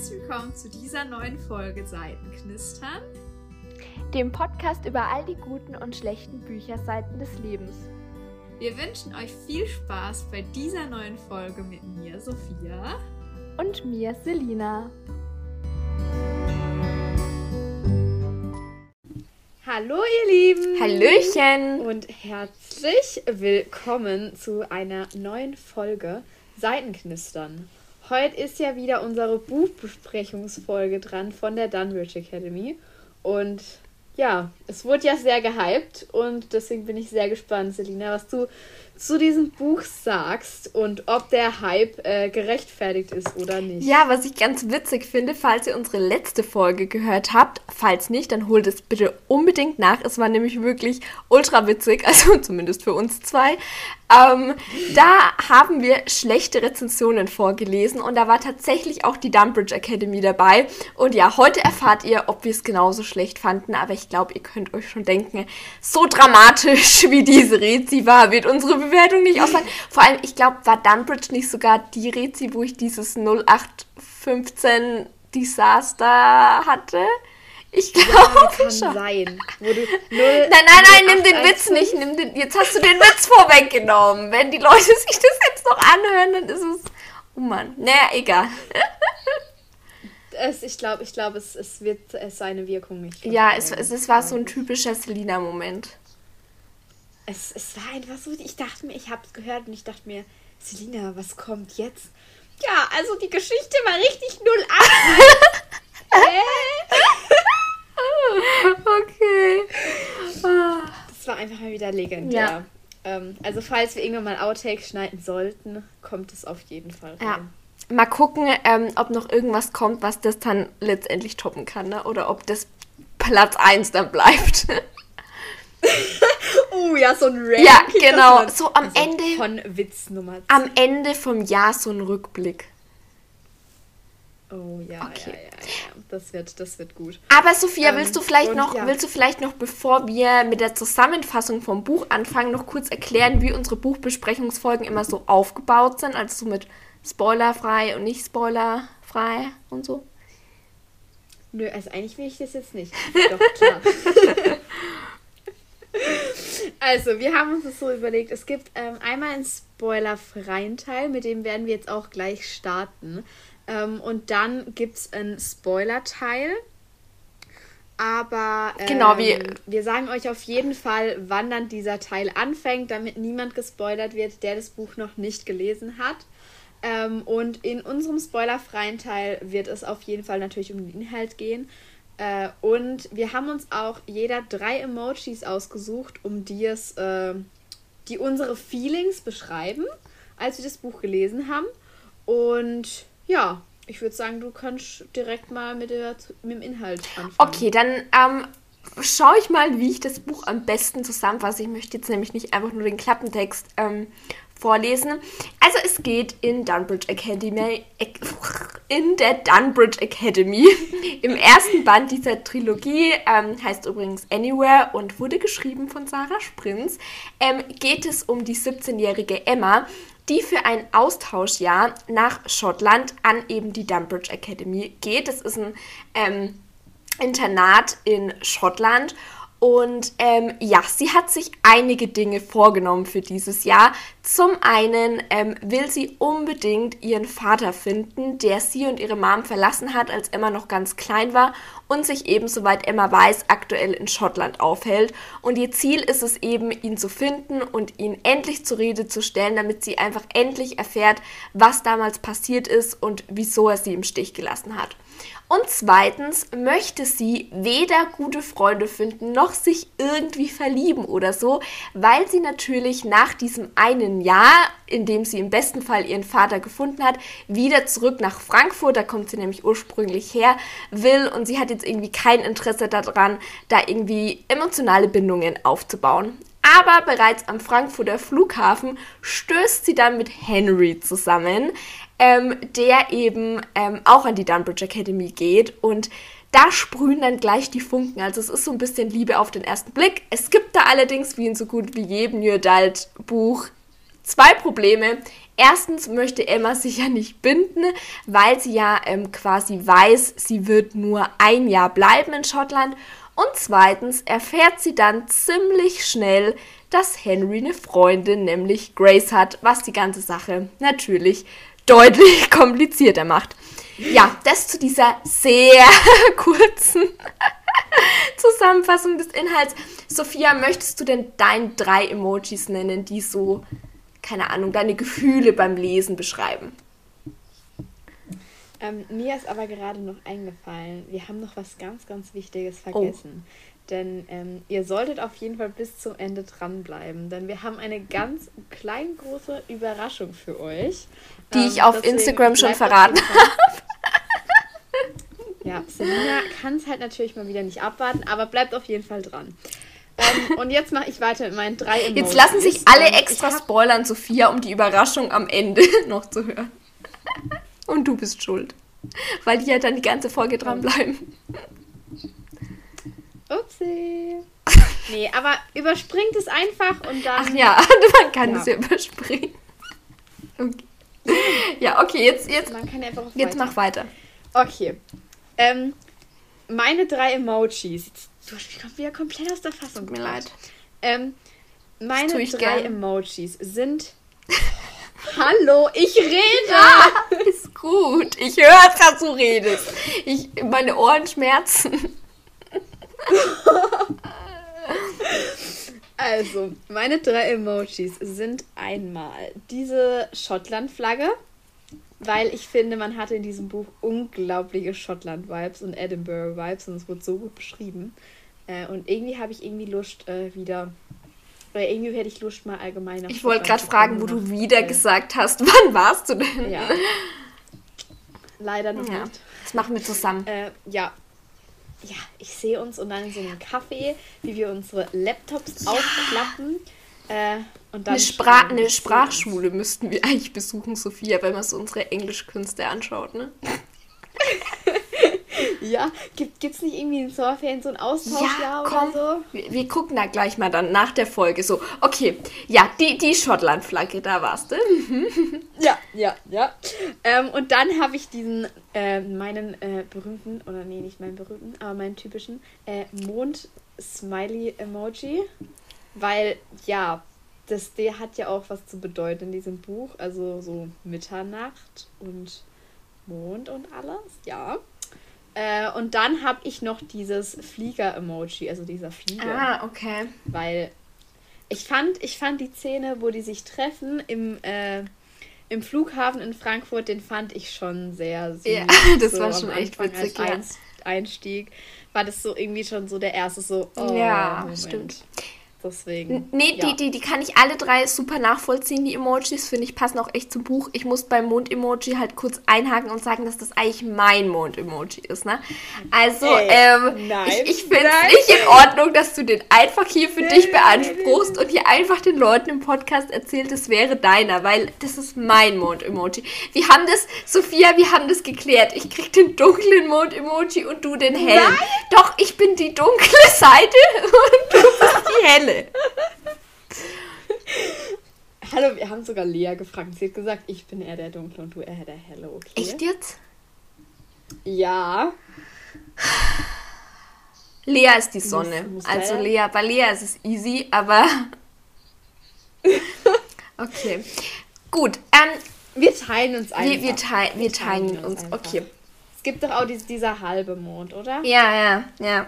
herzlich willkommen zu dieser neuen Folge Seitenknistern. Dem Podcast über all die guten und schlechten Bücherseiten des Lebens. Wir wünschen euch viel Spaß bei dieser neuen Folge mit mir, Sophia. Und mir, Selina. Hallo ihr Lieben. Hallöchen. Und herzlich willkommen zu einer neuen Folge Seitenknistern. Heute ist ja wieder unsere Buchbesprechungsfolge dran von der Dunbridge Academy. Und ja, es wurde ja sehr gehypt und deswegen bin ich sehr gespannt, Selina, was du zu diesem Buch sagst und ob der Hype äh, gerechtfertigt ist oder nicht. Ja, was ich ganz witzig finde, falls ihr unsere letzte Folge gehört habt, falls nicht, dann holt es bitte unbedingt nach. Es war nämlich wirklich ultra witzig, also zumindest für uns zwei. Ähm, da haben wir schlechte Rezensionen vorgelesen und da war tatsächlich auch die Dumbridge Academy dabei. Und ja, heute erfahrt ihr, ob wir es genauso schlecht fanden, aber ich glaube, ihr könnt euch schon denken, so dramatisch wie diese Rezi war, wird unsere Bewertung nicht ausfallen. Vor allem, ich glaube, war Dunbridge nicht sogar die Rezi, wo ich dieses 0815 Desaster hatte? Ich glaube ja, schon. sein. 0, nein, nein, nein, nimm den Witz nicht. Nimm den, jetzt hast du den Witz vorweggenommen. Wenn die Leute sich das jetzt noch anhören, dann ist es... Oh Mann. Naja, egal. Es, ich glaube, ich glaub, es, es wird es seine Wirkung nicht. Ja, es, es, es war so ein typischer Selina-Moment. Es, es war einfach so, ich dachte mir, ich habe es gehört und ich dachte mir, Selina, was kommt jetzt? Ja, also die Geschichte war richtig 08. okay. Das war einfach mal wieder legendär. Ja. Ähm, also falls wir irgendwann mal Outtakes schneiden sollten, kommt es auf jeden Fall rein. Ja. Mal gucken, ähm, ob noch irgendwas kommt, was das dann letztendlich toppen kann, ne? Oder ob das Platz 1 dann bleibt. oh ja, so ein Ranking. Ja, genau. So am also Ende. Von Witz Nummer 10. Am Ende vom Jahr so ein Rückblick. Oh ja, okay. ja, ja, ja. Das wird, das wird gut. Aber Sophia, ähm, willst du vielleicht noch, ja. willst du vielleicht noch, bevor wir mit der Zusammenfassung vom Buch anfangen, noch kurz erklären, wie unsere Buchbesprechungsfolgen immer so aufgebaut sind? Also so mit spoilerfrei und nicht spoilerfrei und so? Nö, also eigentlich will ich das jetzt nicht. Doch, klar. also, wir haben uns das so überlegt, es gibt ähm, einmal einen spoilerfreien Teil, mit dem werden wir jetzt auch gleich starten. Ähm, und dann gibt es einen Spoiler-Teil. Aber ähm, genau, wie wir sagen euch auf jeden Fall, wann dann dieser Teil anfängt, damit niemand gespoilert wird, der das Buch noch nicht gelesen hat. Ähm, und in unserem spoilerfreien Teil wird es auf jeden Fall natürlich um den Inhalt gehen. Äh, und wir haben uns auch jeder drei Emojis ausgesucht, um die es, äh, die unsere Feelings beschreiben, als wir das Buch gelesen haben. Und ja, ich würde sagen, du kannst direkt mal mit, der, mit dem Inhalt anfangen. Okay, dann ähm, schaue ich mal, wie ich das Buch am besten zusammenfasse. Ich möchte jetzt nämlich nicht einfach nur den Klappentext ähm, vorlesen. Also es geht in Dunbridge Academy, in der Dunbridge Academy. Im ersten Band dieser Trilogie, ähm, heißt übrigens Anywhere und wurde geschrieben von Sarah Sprins, ähm, geht es um die 17-jährige Emma, die für ein Austauschjahr nach Schottland an eben die Dunbridge Academy geht. Das ist ein ähm, Internat in Schottland. Und ähm, ja, sie hat sich einige Dinge vorgenommen für dieses Jahr. Zum einen ähm, will sie unbedingt ihren Vater finden, der sie und ihre Mom verlassen hat, als Emma noch ganz klein war und sich eben, soweit Emma weiß, aktuell in Schottland aufhält. Und ihr Ziel ist es eben, ihn zu finden und ihn endlich zur Rede zu stellen, damit sie einfach endlich erfährt, was damals passiert ist und wieso er sie im Stich gelassen hat. Und zweitens möchte sie weder gute Freunde finden, noch sich irgendwie verlieben oder so, weil sie natürlich nach diesem einen Jahr, in dem sie im besten Fall ihren Vater gefunden hat, wieder zurück nach Frankfurt, da kommt sie nämlich ursprünglich her, will und sie hat jetzt irgendwie kein Interesse daran, da irgendwie emotionale Bindungen aufzubauen. Aber bereits am Frankfurter Flughafen stößt sie dann mit Henry zusammen ähm, der eben ähm, auch an die Dunbridge Academy geht und da sprühen dann gleich die Funken. Also es ist so ein bisschen Liebe auf den ersten Blick. Es gibt da allerdings, wie in so gut wie jedem New Adult Buch, zwei Probleme. Erstens möchte Emma sich ja nicht binden, weil sie ja ähm, quasi weiß, sie wird nur ein Jahr bleiben in Schottland. Und zweitens erfährt sie dann ziemlich schnell, dass Henry eine Freundin, nämlich Grace hat, was die ganze Sache natürlich deutlich komplizierter macht. Ja, das zu dieser sehr kurzen Zusammenfassung des Inhalts. Sophia, möchtest du denn deine drei Emojis nennen, die so, keine Ahnung, deine Gefühle beim Lesen beschreiben? Ähm, mir ist aber gerade noch eingefallen, wir haben noch was ganz, ganz Wichtiges vergessen. Oh. Denn ähm, ihr solltet auf jeden Fall bis zum Ende dranbleiben, denn wir haben eine ganz klein große Überraschung für euch. Die ähm, ich auf Instagram schon verraten habe. Ja, Selina kann es halt natürlich mal wieder nicht abwarten, aber bleibt auf jeden Fall dran. Ähm, und jetzt mache ich weiter mit meinen drei Emojis. Jetzt lassen sich alle ähm, extra spoilern, Sophia, um die Überraschung am Ende noch zu hören. Und du bist schuld. Weil die ja dann die ganze Folge dranbleiben. Upsi. Nee, aber überspringt es einfach und dann. Ach ja, man kann ja. es ja überspringen. Okay. Ja, okay, jetzt, jetzt, man kann einfach jetzt mach weiter. Okay. Ähm, meine drei Emojis. Du kommst wieder komplett aus der Fassung. Tut mir leid. Ähm, meine drei gern. Emojis sind. Hallo, ich rede! Ja, ist gut. Ich höre, dass du redest. Ich, meine Ohren schmerzen. Also, meine drei Emojis sind einmal diese Schottland-Flagge weil ich finde, man hatte in diesem Buch unglaubliche Schottland-Vibes und Edinburgh-Vibes und es wurde so gut beschrieben. Äh, und irgendwie habe ich irgendwie Lust äh, wieder, oder irgendwie hätte ich Lust mal allgemein Ich wollte gerade fragen, wo du wieder äh, gesagt hast, wann warst du denn? Ja. Leider noch ja. nicht. Das machen wir zusammen. Äh, ja. Ja, ich sehe uns und dann in so einem Café, wie wir unsere Laptops ja. aufklappen äh, und dann eine, Spra eine Sprachschule müssten wir eigentlich besuchen, Sophia, wenn man so unsere Englischkünste anschaut, ne? ja, gibt es nicht irgendwie in Sommerferien so ein Austauschjahr ja, komm, oder so? Wir, wir, gucken da gleich mal dann nach der Folge so. Okay, ja, die, die Schottland-Flagge, da warst du. ja, ja, ja. Ähm, und dann habe ich diesen, äh, meinen äh, berühmten, oder nee, nicht meinen berühmten, aber meinen typischen äh, Mond-Smiley-Emoji. Weil, ja, das D hat ja auch was zu bedeuten in diesem Buch. Also so Mitternacht und Mond und alles, ja. Äh, und dann habe ich noch dieses Flieger-Emoji, also dieser Flieger. Ah, okay. Weil ich fand, ich fand die Szene, wo die sich treffen im, äh, im Flughafen in Frankfurt, den fand ich schon sehr süß. Ja, das so war schon echt witzig. Als Einstieg war das so irgendwie schon so der erste so. Oh, ja, Moment. stimmt. Deswegen. Nee, ja. die, die, die kann ich alle drei super nachvollziehen. Die Emojis, finde ich, passen auch echt zum Buch. Ich muss beim Mond-Emoji halt kurz einhaken und sagen, dass das eigentlich mein Mond-Emoji ist, ne? Also, Ey, ähm, nein, ich, ich finde es nicht in Ordnung, dass du den einfach hier für nein, dich beanspruchst nein, und hier einfach den Leuten im Podcast erzählt, es wäre deiner, weil das ist mein Mond-Emoji. Wir haben das, Sophia, wir haben das geklärt. Ich krieg den dunklen Mond-Emoji und du den hellen. Doch, ich bin die dunkle Seite und du bist die helle. Hölle. Hallo, wir haben sogar Lea gefragt. Sie hat gesagt, ich bin eher der Dunkle und du eher der Helle, okay? Echt jetzt? Ja. Lea ist die Sonne. Muss, muss also Lea, bei Lea ist es easy, aber. okay. Gut. Ähm, wir teilen uns einfach. Wir, wir, teil, wir, wir teilen, teilen, uns. uns okay. Es gibt doch auch diese, dieser halbe Mond, oder? Ja, ja, ja.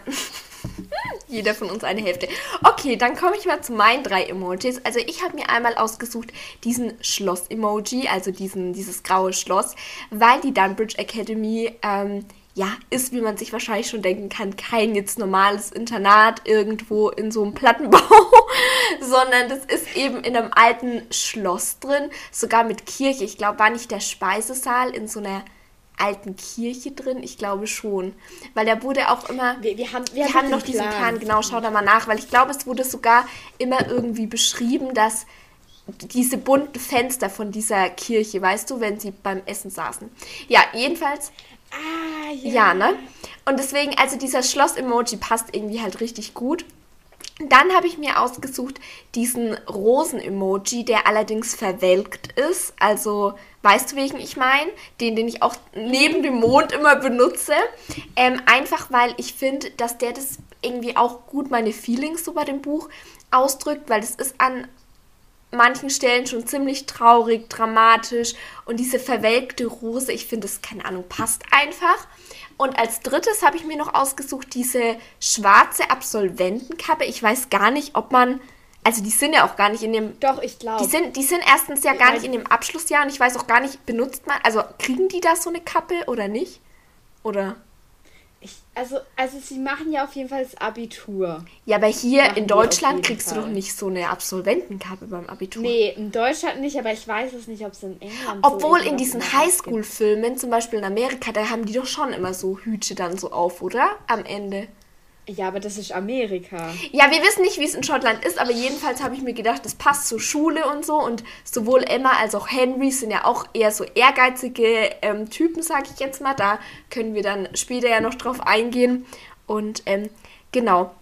Jeder von uns eine Hälfte. Okay, dann komme ich mal zu meinen drei Emojis. Also ich habe mir einmal ausgesucht diesen Schloss-Emoji, also diesen, dieses graue Schloss, weil die Dunbridge Academy ähm, ja, ist, wie man sich wahrscheinlich schon denken kann, kein jetzt normales Internat irgendwo in so einem Plattenbau, sondern das ist eben in einem alten Schloss drin, sogar mit Kirche. Ich glaube, war nicht der Speisesaal in so einer alten Kirche drin? Ich glaube schon. Weil da wurde auch immer. Wir, wir haben, wir, wir haben noch diesen Plan. Plan, genau, schau da mal nach, weil ich glaube, es wurde sogar immer irgendwie beschrieben, dass diese bunten Fenster von dieser Kirche, weißt du, wenn sie beim Essen saßen. Ja, jedenfalls. Ah, ja. Ja, ne? Und deswegen, also dieser Schloss-Emoji passt irgendwie halt richtig gut. Dann habe ich mir ausgesucht diesen Rosen-Emoji, der allerdings verwelkt ist. Also, weißt du, welchen ich meine? Den, den ich auch neben dem Mond immer benutze. Ähm, einfach, weil ich finde, dass der das irgendwie auch gut meine Feelings so bei dem Buch ausdrückt, weil das ist an manchen Stellen schon ziemlich traurig, dramatisch und diese verwelkte Rose, ich finde das, keine Ahnung, passt einfach. Und als drittes habe ich mir noch ausgesucht diese schwarze Absolventenkappe. Ich weiß gar nicht, ob man, also die sind ja auch gar nicht in dem. Doch, ich glaube. Die sind, die sind erstens ja gar nicht in dem Abschlussjahr und ich weiß auch gar nicht, benutzt man, also kriegen die da so eine Kappe oder nicht? Oder? Ich, also, also sie machen ja auf jeden Fall das Abitur. Ja, aber hier in Deutschland kriegst Fall. du doch nicht so eine Absolventenkarte beim Abitur. Nee, in Deutschland nicht, aber ich weiß es nicht, ob es in England Obwohl so in diesen Highschool-Filmen, zum Beispiel in Amerika, da haben die doch schon immer so Hüte dann so auf, oder? Am Ende. Ja, aber das ist Amerika. Ja, wir wissen nicht, wie es in Schottland ist, aber jedenfalls habe ich mir gedacht, das passt zur Schule und so. Und sowohl Emma als auch Henry sind ja auch eher so ehrgeizige ähm, Typen, sage ich jetzt mal. Da können wir dann später ja noch drauf eingehen. Und ähm, genau.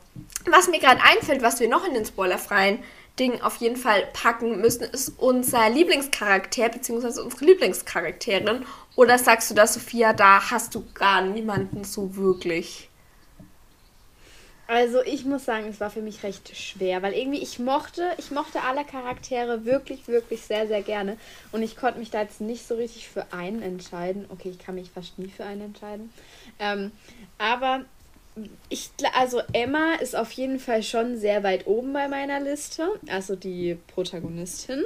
Was mir gerade einfällt, was wir noch in den spoilerfreien Ding auf jeden Fall packen müssen, ist unser Lieblingscharakter, beziehungsweise unsere Lieblingscharakterin. Oder sagst du da, Sophia, da hast du gar niemanden so wirklich? Also ich muss sagen, es war für mich recht schwer, weil irgendwie ich mochte, ich mochte alle Charaktere wirklich, wirklich sehr, sehr gerne. Und ich konnte mich da jetzt nicht so richtig für einen entscheiden. Okay, ich kann mich fast nie für einen entscheiden. Ähm, aber ich, also Emma ist auf jeden Fall schon sehr weit oben bei meiner Liste, also die Protagonistin,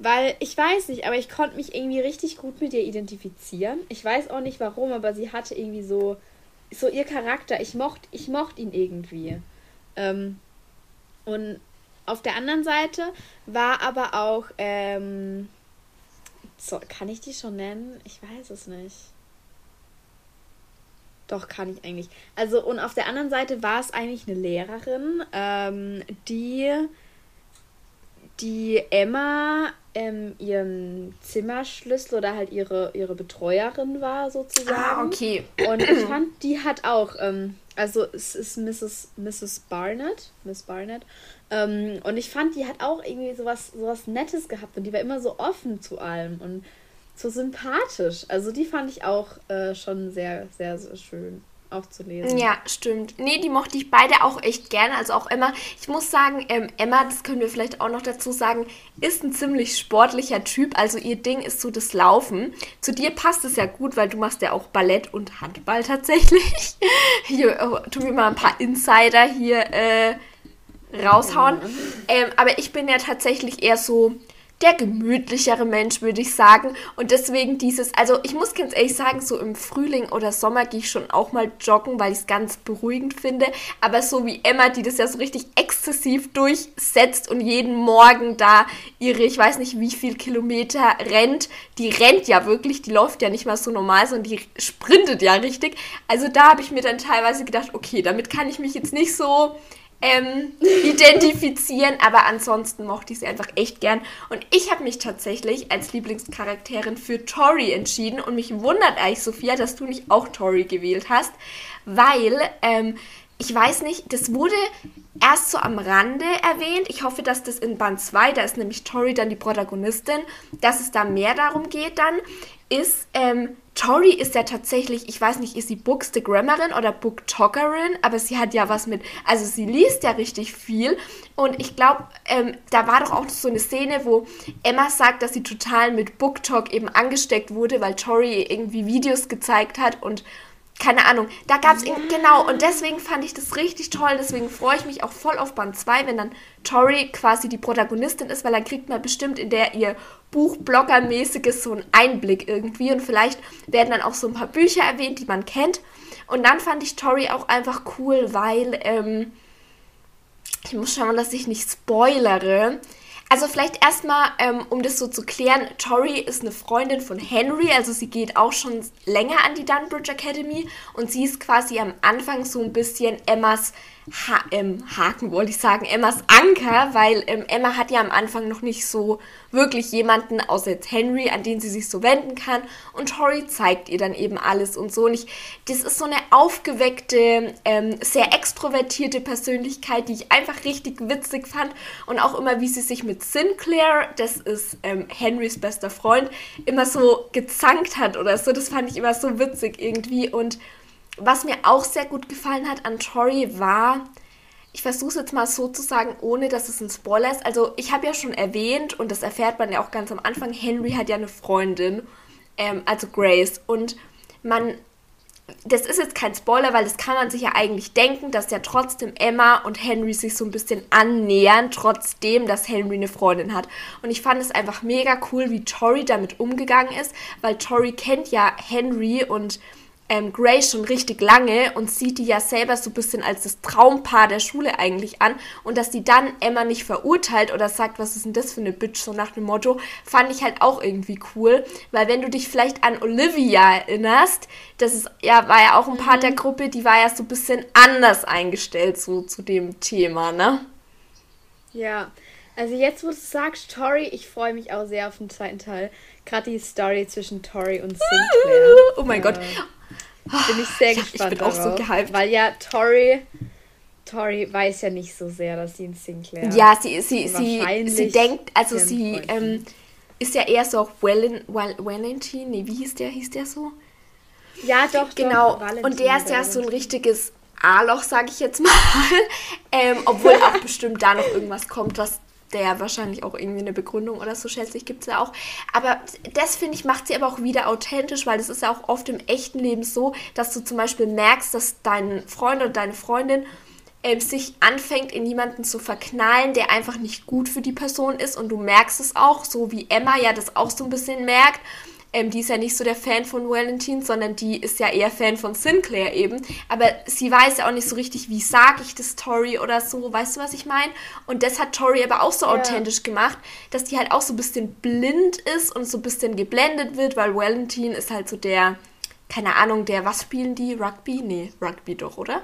weil ich weiß nicht, aber ich konnte mich irgendwie richtig gut mit ihr identifizieren. Ich weiß auch nicht warum, aber sie hatte irgendwie so so ihr Charakter. Ich mochte ich mocht ihn irgendwie. Ähm, und auf der anderen Seite war aber auch, ähm, so, kann ich die schon nennen? Ich weiß es nicht. Doch, kann ich eigentlich. Also, und auf der anderen Seite war es eigentlich eine Lehrerin, ähm, die, die Emma ähm, ihren Zimmerschlüssel oder halt ihre, ihre Betreuerin war sozusagen. Ah, okay. Und ich fand, die hat auch, ähm, also es ist Mrs. Mrs. Barnett, Miss Barnett. Ähm, und ich fand, die hat auch irgendwie sowas, sowas Nettes gehabt und die war immer so offen zu allem und so sympathisch. Also die fand ich auch äh, schon sehr, sehr, sehr schön auch zu lesen. Ja, stimmt. Nee, die mochte ich beide auch echt gerne. Also auch Emma. Ich muss sagen, ähm, Emma, das können wir vielleicht auch noch dazu sagen, ist ein ziemlich sportlicher Typ. Also ihr Ding ist so das Laufen. Zu dir passt es ja gut, weil du machst ja auch Ballett und Handball tatsächlich. Hier oh, tun wir mal ein paar Insider hier äh, raushauen. Ähm, aber ich bin ja tatsächlich eher so der gemütlichere Mensch, würde ich sagen. Und deswegen dieses, also ich muss ganz ehrlich sagen, so im Frühling oder Sommer gehe ich schon auch mal joggen, weil ich es ganz beruhigend finde. Aber so wie Emma, die das ja so richtig exzessiv durchsetzt und jeden Morgen da ihre, ich weiß nicht wie viel Kilometer rennt, die rennt ja wirklich, die läuft ja nicht mal so normal, sondern die sprintet ja richtig. Also da habe ich mir dann teilweise gedacht, okay, damit kann ich mich jetzt nicht so ähm, identifizieren, aber ansonsten mochte ich sie einfach echt gern. Und ich habe mich tatsächlich als Lieblingscharakterin für Tori entschieden und mich wundert eigentlich, Sophia, dass du nicht auch Tori gewählt hast, weil ähm, ich weiß nicht, das wurde erst so am Rande erwähnt. Ich hoffe, dass das in Band 2, da ist nämlich Tori dann die Protagonistin, dass es da mehr darum geht dann, ist, ähm, Tori ist ja tatsächlich, ich weiß nicht, ist sie Bookstagrammerin oder Booktalkerin, aber sie hat ja was mit, also sie liest ja richtig viel. Und ich glaube, ähm, da war doch auch so eine Szene, wo Emma sagt, dass sie total mit Booktalk eben angesteckt wurde, weil Tori irgendwie Videos gezeigt hat und keine Ahnung, da gab es ja. genau und deswegen fand ich das richtig toll, deswegen freue ich mich auch voll auf Band 2, wenn dann Tori quasi die Protagonistin ist, weil dann kriegt man bestimmt in der ihr Buchblogger-mäßiges so einen Einblick irgendwie. Und vielleicht werden dann auch so ein paar Bücher erwähnt, die man kennt. Und dann fand ich Tori auch einfach cool, weil ähm, ich muss schauen, dass ich nicht spoilere, also vielleicht erstmal, ähm, um das so zu klären, Tori ist eine Freundin von Henry, also sie geht auch schon länger an die Dunbridge Academy und sie ist quasi am Anfang so ein bisschen Emmas ha ähm, Haken, wollte ich sagen, Emmas Anker, weil ähm, Emma hat ja am Anfang noch nicht so wirklich jemanden, außer jetzt Henry, an den sie sich so wenden kann. Und Tori zeigt ihr dann eben alles und so. Und ich, das ist so eine aufgeweckte, ähm, sehr extrovertierte Persönlichkeit, die ich einfach richtig witzig fand. Und auch immer, wie sie sich mit Sinclair, das ist ähm, Henrys bester Freund, immer so gezankt hat oder so. Das fand ich immer so witzig irgendwie. Und was mir auch sehr gut gefallen hat an Tori war, ich versuche es jetzt mal so zu sagen, ohne dass es ein Spoiler ist. Also ich habe ja schon erwähnt, und das erfährt man ja auch ganz am Anfang, Henry hat ja eine Freundin, ähm, also Grace. Und man, das ist jetzt kein Spoiler, weil das kann man sich ja eigentlich denken, dass ja trotzdem Emma und Henry sich so ein bisschen annähern, trotzdem, dass Henry eine Freundin hat. Und ich fand es einfach mega cool, wie Tori damit umgegangen ist, weil Tori kennt ja Henry und ähm, Grace schon richtig lange und sieht die ja selber so ein bisschen als das Traumpaar der Schule eigentlich an. Und dass die dann Emma nicht verurteilt oder sagt, was ist denn das für eine Bitch, so nach dem Motto, fand ich halt auch irgendwie cool. Weil wenn du dich vielleicht an Olivia erinnerst, das ist, ja, war ja auch ein Part mhm. der Gruppe, die war ja so ein bisschen anders eingestellt so zu dem Thema, ne? Ja, also jetzt, wo du sagst, Tori, ich freue mich auch sehr auf den zweiten Teil. Gerade die Story zwischen Tori und Sinclair. Oh mein ja. Gott. Bin ich sehr ja, gespannt. Ich bin auch so gehypt. Weil ja, Tori. Tori weiß ja nicht so sehr, dass sie ein Sinclair Ja, sie, sie, sie, sie denkt, also sie ähm, ist ja eher so auch Valentin, nee, wie hieß der? Hieß der so? Ja, doch, genau. Doch, und der ist ja so ein richtiges A-Loch, sag ich jetzt mal. ähm, obwohl auch bestimmt da noch irgendwas kommt, was der wahrscheinlich auch irgendwie eine Begründung oder so, schätze ich, gibt es ja auch. Aber das, finde ich, macht sie aber auch wieder authentisch, weil es ist ja auch oft im echten Leben so, dass du zum Beispiel merkst, dass dein Freund oder deine Freundin äh, sich anfängt, in jemanden zu verknallen, der einfach nicht gut für die Person ist und du merkst es auch, so wie Emma ja das auch so ein bisschen merkt ähm, die ist ja nicht so der Fan von Valentin, sondern die ist ja eher Fan von Sinclair eben. Aber sie weiß ja auch nicht so richtig, wie sage ich das Tori oder so. Weißt du, was ich meine? Und das hat Tori aber auch so ja. authentisch gemacht, dass die halt auch so ein bisschen blind ist und so ein bisschen geblendet wird, weil Valentin ist halt so der, keine Ahnung, der, was spielen die? Rugby? Nee, Rugby doch, oder?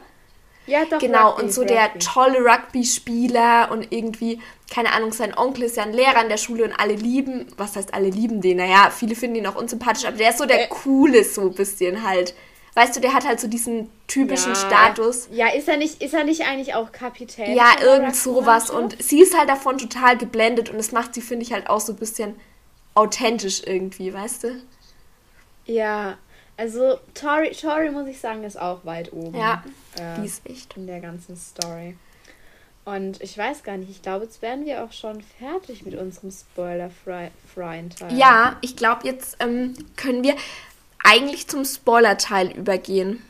Ja, doch. Genau, Rugby, und so Rugby. der tolle Rugby-Spieler und irgendwie, keine Ahnung, sein Onkel ist ja ein Lehrer an der Schule und alle lieben, was heißt alle lieben den? Naja, viele finden ihn auch unsympathisch, aber der ist so der äh. coole, so ein bisschen halt. Weißt du, der hat halt so diesen typischen ja. Status. Ja, ist er nicht, ist er nicht eigentlich auch Kapitän? Ja, irgend sowas. Und sie ist halt davon total geblendet und das macht sie, finde ich, halt auch so ein bisschen authentisch irgendwie, weißt du? Ja, also Tori, Tori muss ich sagen, ist auch weit oben. Ja, äh, die ist echt. In der ganzen Story. Und ich weiß gar nicht, ich glaube, jetzt werden wir auch schon fertig mit unserem spoiler-freien Teil. Ja, ich glaube, jetzt ähm, können wir eigentlich zum Spoiler-Teil übergehen.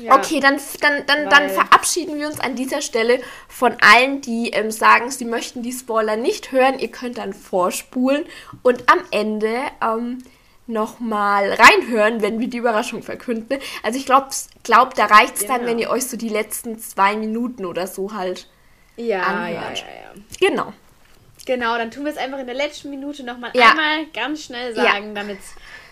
Ja, okay, dann, dann, dann, dann verabschieden wir uns an dieser Stelle von allen, die ähm, sagen, sie möchten die Spoiler nicht hören. Ihr könnt dann vorspulen und am Ende ähm, nochmal reinhören, wenn wir die Überraschung verkünden. Also ich glaube, glaub, da reicht es genau. dann, wenn ihr euch so die letzten zwei Minuten oder so halt ja, anhört. Ja, ja, ja. Genau. Genau, dann tun wir es einfach in der letzten Minute nochmal ja. einmal ganz schnell sagen, ja. damit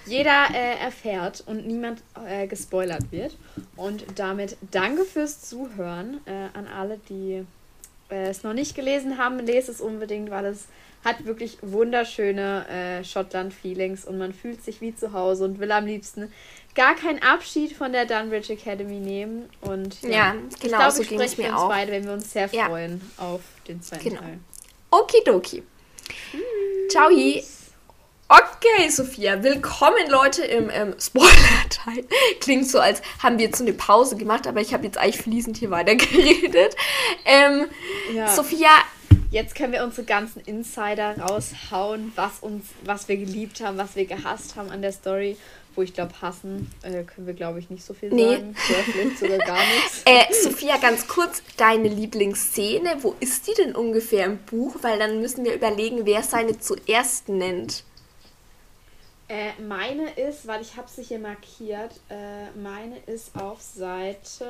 jeder äh, erfährt und niemand äh, gespoilert wird. Und damit danke fürs Zuhören äh, an alle, die äh, es noch nicht gelesen haben. Lest es unbedingt, weil es hat wirklich wunderschöne äh, Schottland-Feelings und man fühlt sich wie zu Hause und will am liebsten gar keinen Abschied von der Dunbridge Academy nehmen. Und ja, ja genau ich glaub, so ging es mir uns beide, wenn wir uns sehr ja. freuen auf den zweiten genau. Teil. Okidoki. Ciao. Okay, Sophia, willkommen Leute im ähm, Spoiler-Teil. Klingt so, als haben wir jetzt so eine Pause gemacht, aber ich habe jetzt eigentlich fließend hier weitergeredet. Ähm, ja. Sophia, Jetzt können wir unsere ganzen Insider raushauen, was uns, was wir geliebt haben, was wir gehasst haben an der Story. Wo ich glaube, hassen äh, können wir, glaube ich, nicht so viel nee. sagen. Oder vielleicht sogar gar nichts. Äh, Sophia, ganz kurz, deine Lieblingsszene, wo ist die denn ungefähr im Buch? Weil dann müssen wir überlegen, wer seine zuerst nennt. Äh, meine ist, weil ich habe sie hier markiert, äh, meine ist auf Seite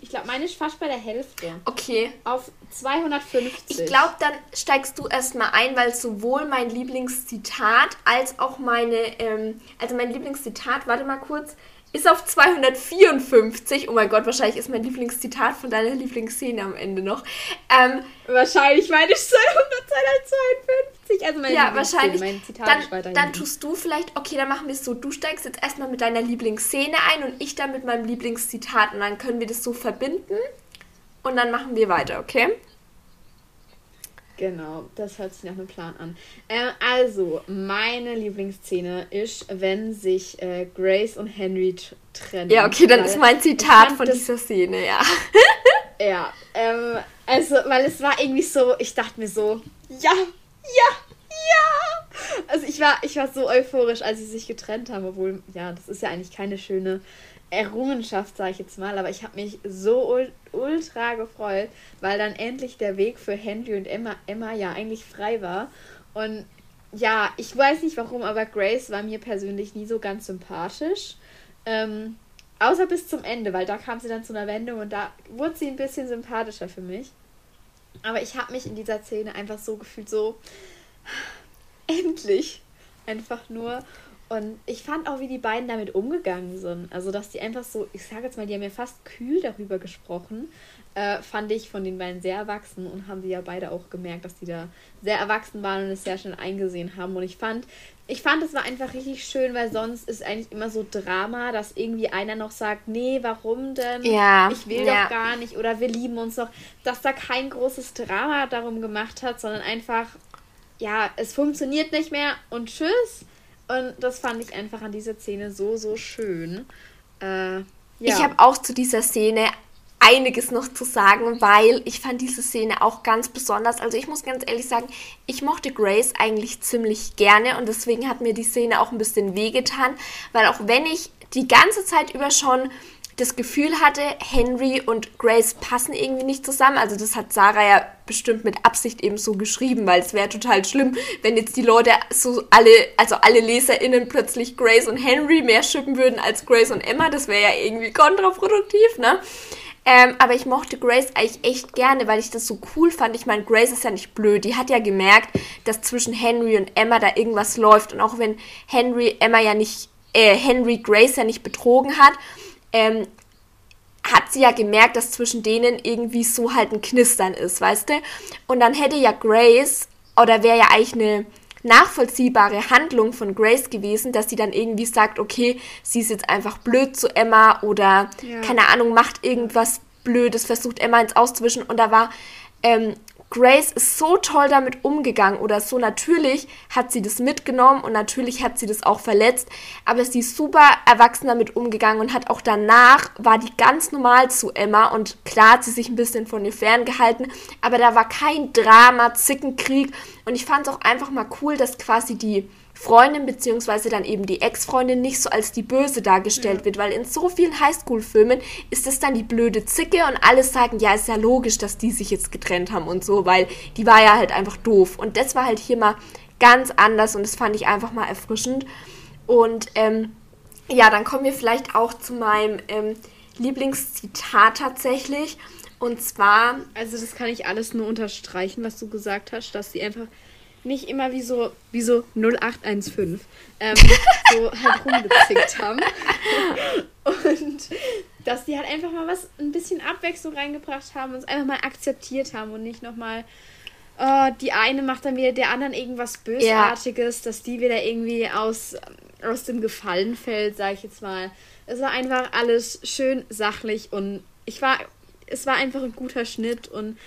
ich glaube, meine ist fast bei der Hälfte. Okay. Auf 250. Ich glaube, dann steigst du erstmal ein, weil sowohl mein Lieblingszitat als auch meine, ähm, also mein Lieblingszitat, warte mal kurz, ist auf 254. Oh mein Gott, wahrscheinlich ist mein Lieblingszitat von deiner Lieblingsszene am Ende noch. Ähm, wahrscheinlich meine ich 252. Also meine ja, wahrscheinlich. Mein dann, dann tust du vielleicht, okay, dann machen wir es so. Du steigst jetzt erstmal mit deiner Lieblingsszene ein und ich dann mit meinem Lieblingszitat. Und dann können wir das so verbinden. Und dann machen wir weiter, okay? Genau, das hört sich nach einem Plan an. Äh, also, meine Lieblingsszene ist, wenn sich äh, Grace und Henry trennen. Ja, okay, dann ist mein Zitat von dieser Szene, ja. ja, ähm, also, weil es war irgendwie so, ich dachte mir so, ja, ja, ja. Also ich war, ich war so euphorisch, als sie sich getrennt haben, obwohl, ja, das ist ja eigentlich keine schöne Errungenschaft, sage ich jetzt mal, aber ich habe mich so ultra gefreut, weil dann endlich der Weg für Henry und Emma, Emma ja eigentlich frei war. Und ja, ich weiß nicht warum, aber Grace war mir persönlich nie so ganz sympathisch. Ähm, außer bis zum Ende, weil da kam sie dann zu einer Wendung und da wurde sie ein bisschen sympathischer für mich. Aber ich habe mich in dieser Szene einfach so gefühlt, so endlich. Einfach nur. Und ich fand auch, wie die beiden damit umgegangen sind. Also, dass die einfach so, ich sage jetzt mal, die haben ja fast kühl darüber gesprochen. Äh, fand ich von den beiden sehr erwachsen und haben sie ja beide auch gemerkt, dass die da sehr erwachsen waren und es sehr schnell eingesehen haben. Und ich fand, ich fand, es war einfach richtig schön, weil sonst ist eigentlich immer so Drama, dass irgendwie einer noch sagt, nee, warum denn? Ja, ich will ja. doch gar nicht oder wir lieben uns doch. Dass da kein großes Drama darum gemacht hat, sondern einfach, ja, es funktioniert nicht mehr und tschüss. Und das fand ich einfach an dieser Szene so, so schön. Äh, ja. Ich habe auch zu dieser Szene einiges noch zu sagen, weil ich fand diese Szene auch ganz besonders. Also ich muss ganz ehrlich sagen, ich mochte Grace eigentlich ziemlich gerne und deswegen hat mir die Szene auch ein bisschen wehgetan, weil auch wenn ich die ganze Zeit über schon das Gefühl hatte, Henry und Grace passen irgendwie nicht zusammen. Also das hat Sarah ja bestimmt mit Absicht eben so geschrieben, weil es wäre total schlimm, wenn jetzt die Leute so alle, also alle LeserInnen plötzlich Grace und Henry mehr schippen würden als Grace und Emma. Das wäre ja irgendwie kontraproduktiv, ne? Ähm, aber ich mochte Grace eigentlich echt gerne, weil ich das so cool fand. Ich meine, Grace ist ja nicht blöd. Die hat ja gemerkt, dass zwischen Henry und Emma da irgendwas läuft. Und auch wenn Henry Emma ja nicht, äh, Henry Grace ja nicht betrogen hat, ähm, hat sie ja gemerkt, dass zwischen denen irgendwie so halt ein Knistern ist, weißt du? Und dann hätte ja Grace, oder wäre ja eigentlich eine nachvollziehbare Handlung von Grace gewesen, dass sie dann irgendwie sagt, okay, sie ist jetzt einfach blöd zu Emma oder ja. keine Ahnung, macht irgendwas Blödes, versucht Emma ins Auszuwischen und da war ähm, Grace ist so toll damit umgegangen oder so natürlich hat sie das mitgenommen und natürlich hat sie das auch verletzt, aber sie ist super erwachsen damit umgegangen und hat auch danach, war die ganz normal zu Emma und klar hat sie sich ein bisschen von ihr ferngehalten, aber da war kein Drama, Zickenkrieg und ich fand es auch einfach mal cool, dass quasi die Freundin beziehungsweise dann eben die Ex-Freundin nicht so als die Böse dargestellt ja. wird, weil in so vielen Highschool-Filmen ist es dann die blöde Zicke und alle sagen, ja, ist ja logisch, dass die sich jetzt getrennt haben und so, weil die war ja halt einfach doof. Und das war halt hier mal ganz anders und das fand ich einfach mal erfrischend. Und ähm, ja, dann kommen wir vielleicht auch zu meinem ähm, Lieblingszitat tatsächlich. Und zwar. Also, das kann ich alles nur unterstreichen, was du gesagt hast, dass sie einfach nicht immer wie so, wie so 0815 ähm, so halt rumgezickt haben. Und dass die halt einfach mal was, ein bisschen Abwechslung reingebracht haben und es einfach mal akzeptiert haben und nicht nochmal, oh, die eine macht dann wieder der anderen irgendwas Bösartiges, ja. dass die wieder irgendwie aus, aus dem Gefallen fällt, sag ich jetzt mal. Es war einfach alles schön sachlich und ich war, es war einfach ein guter Schnitt und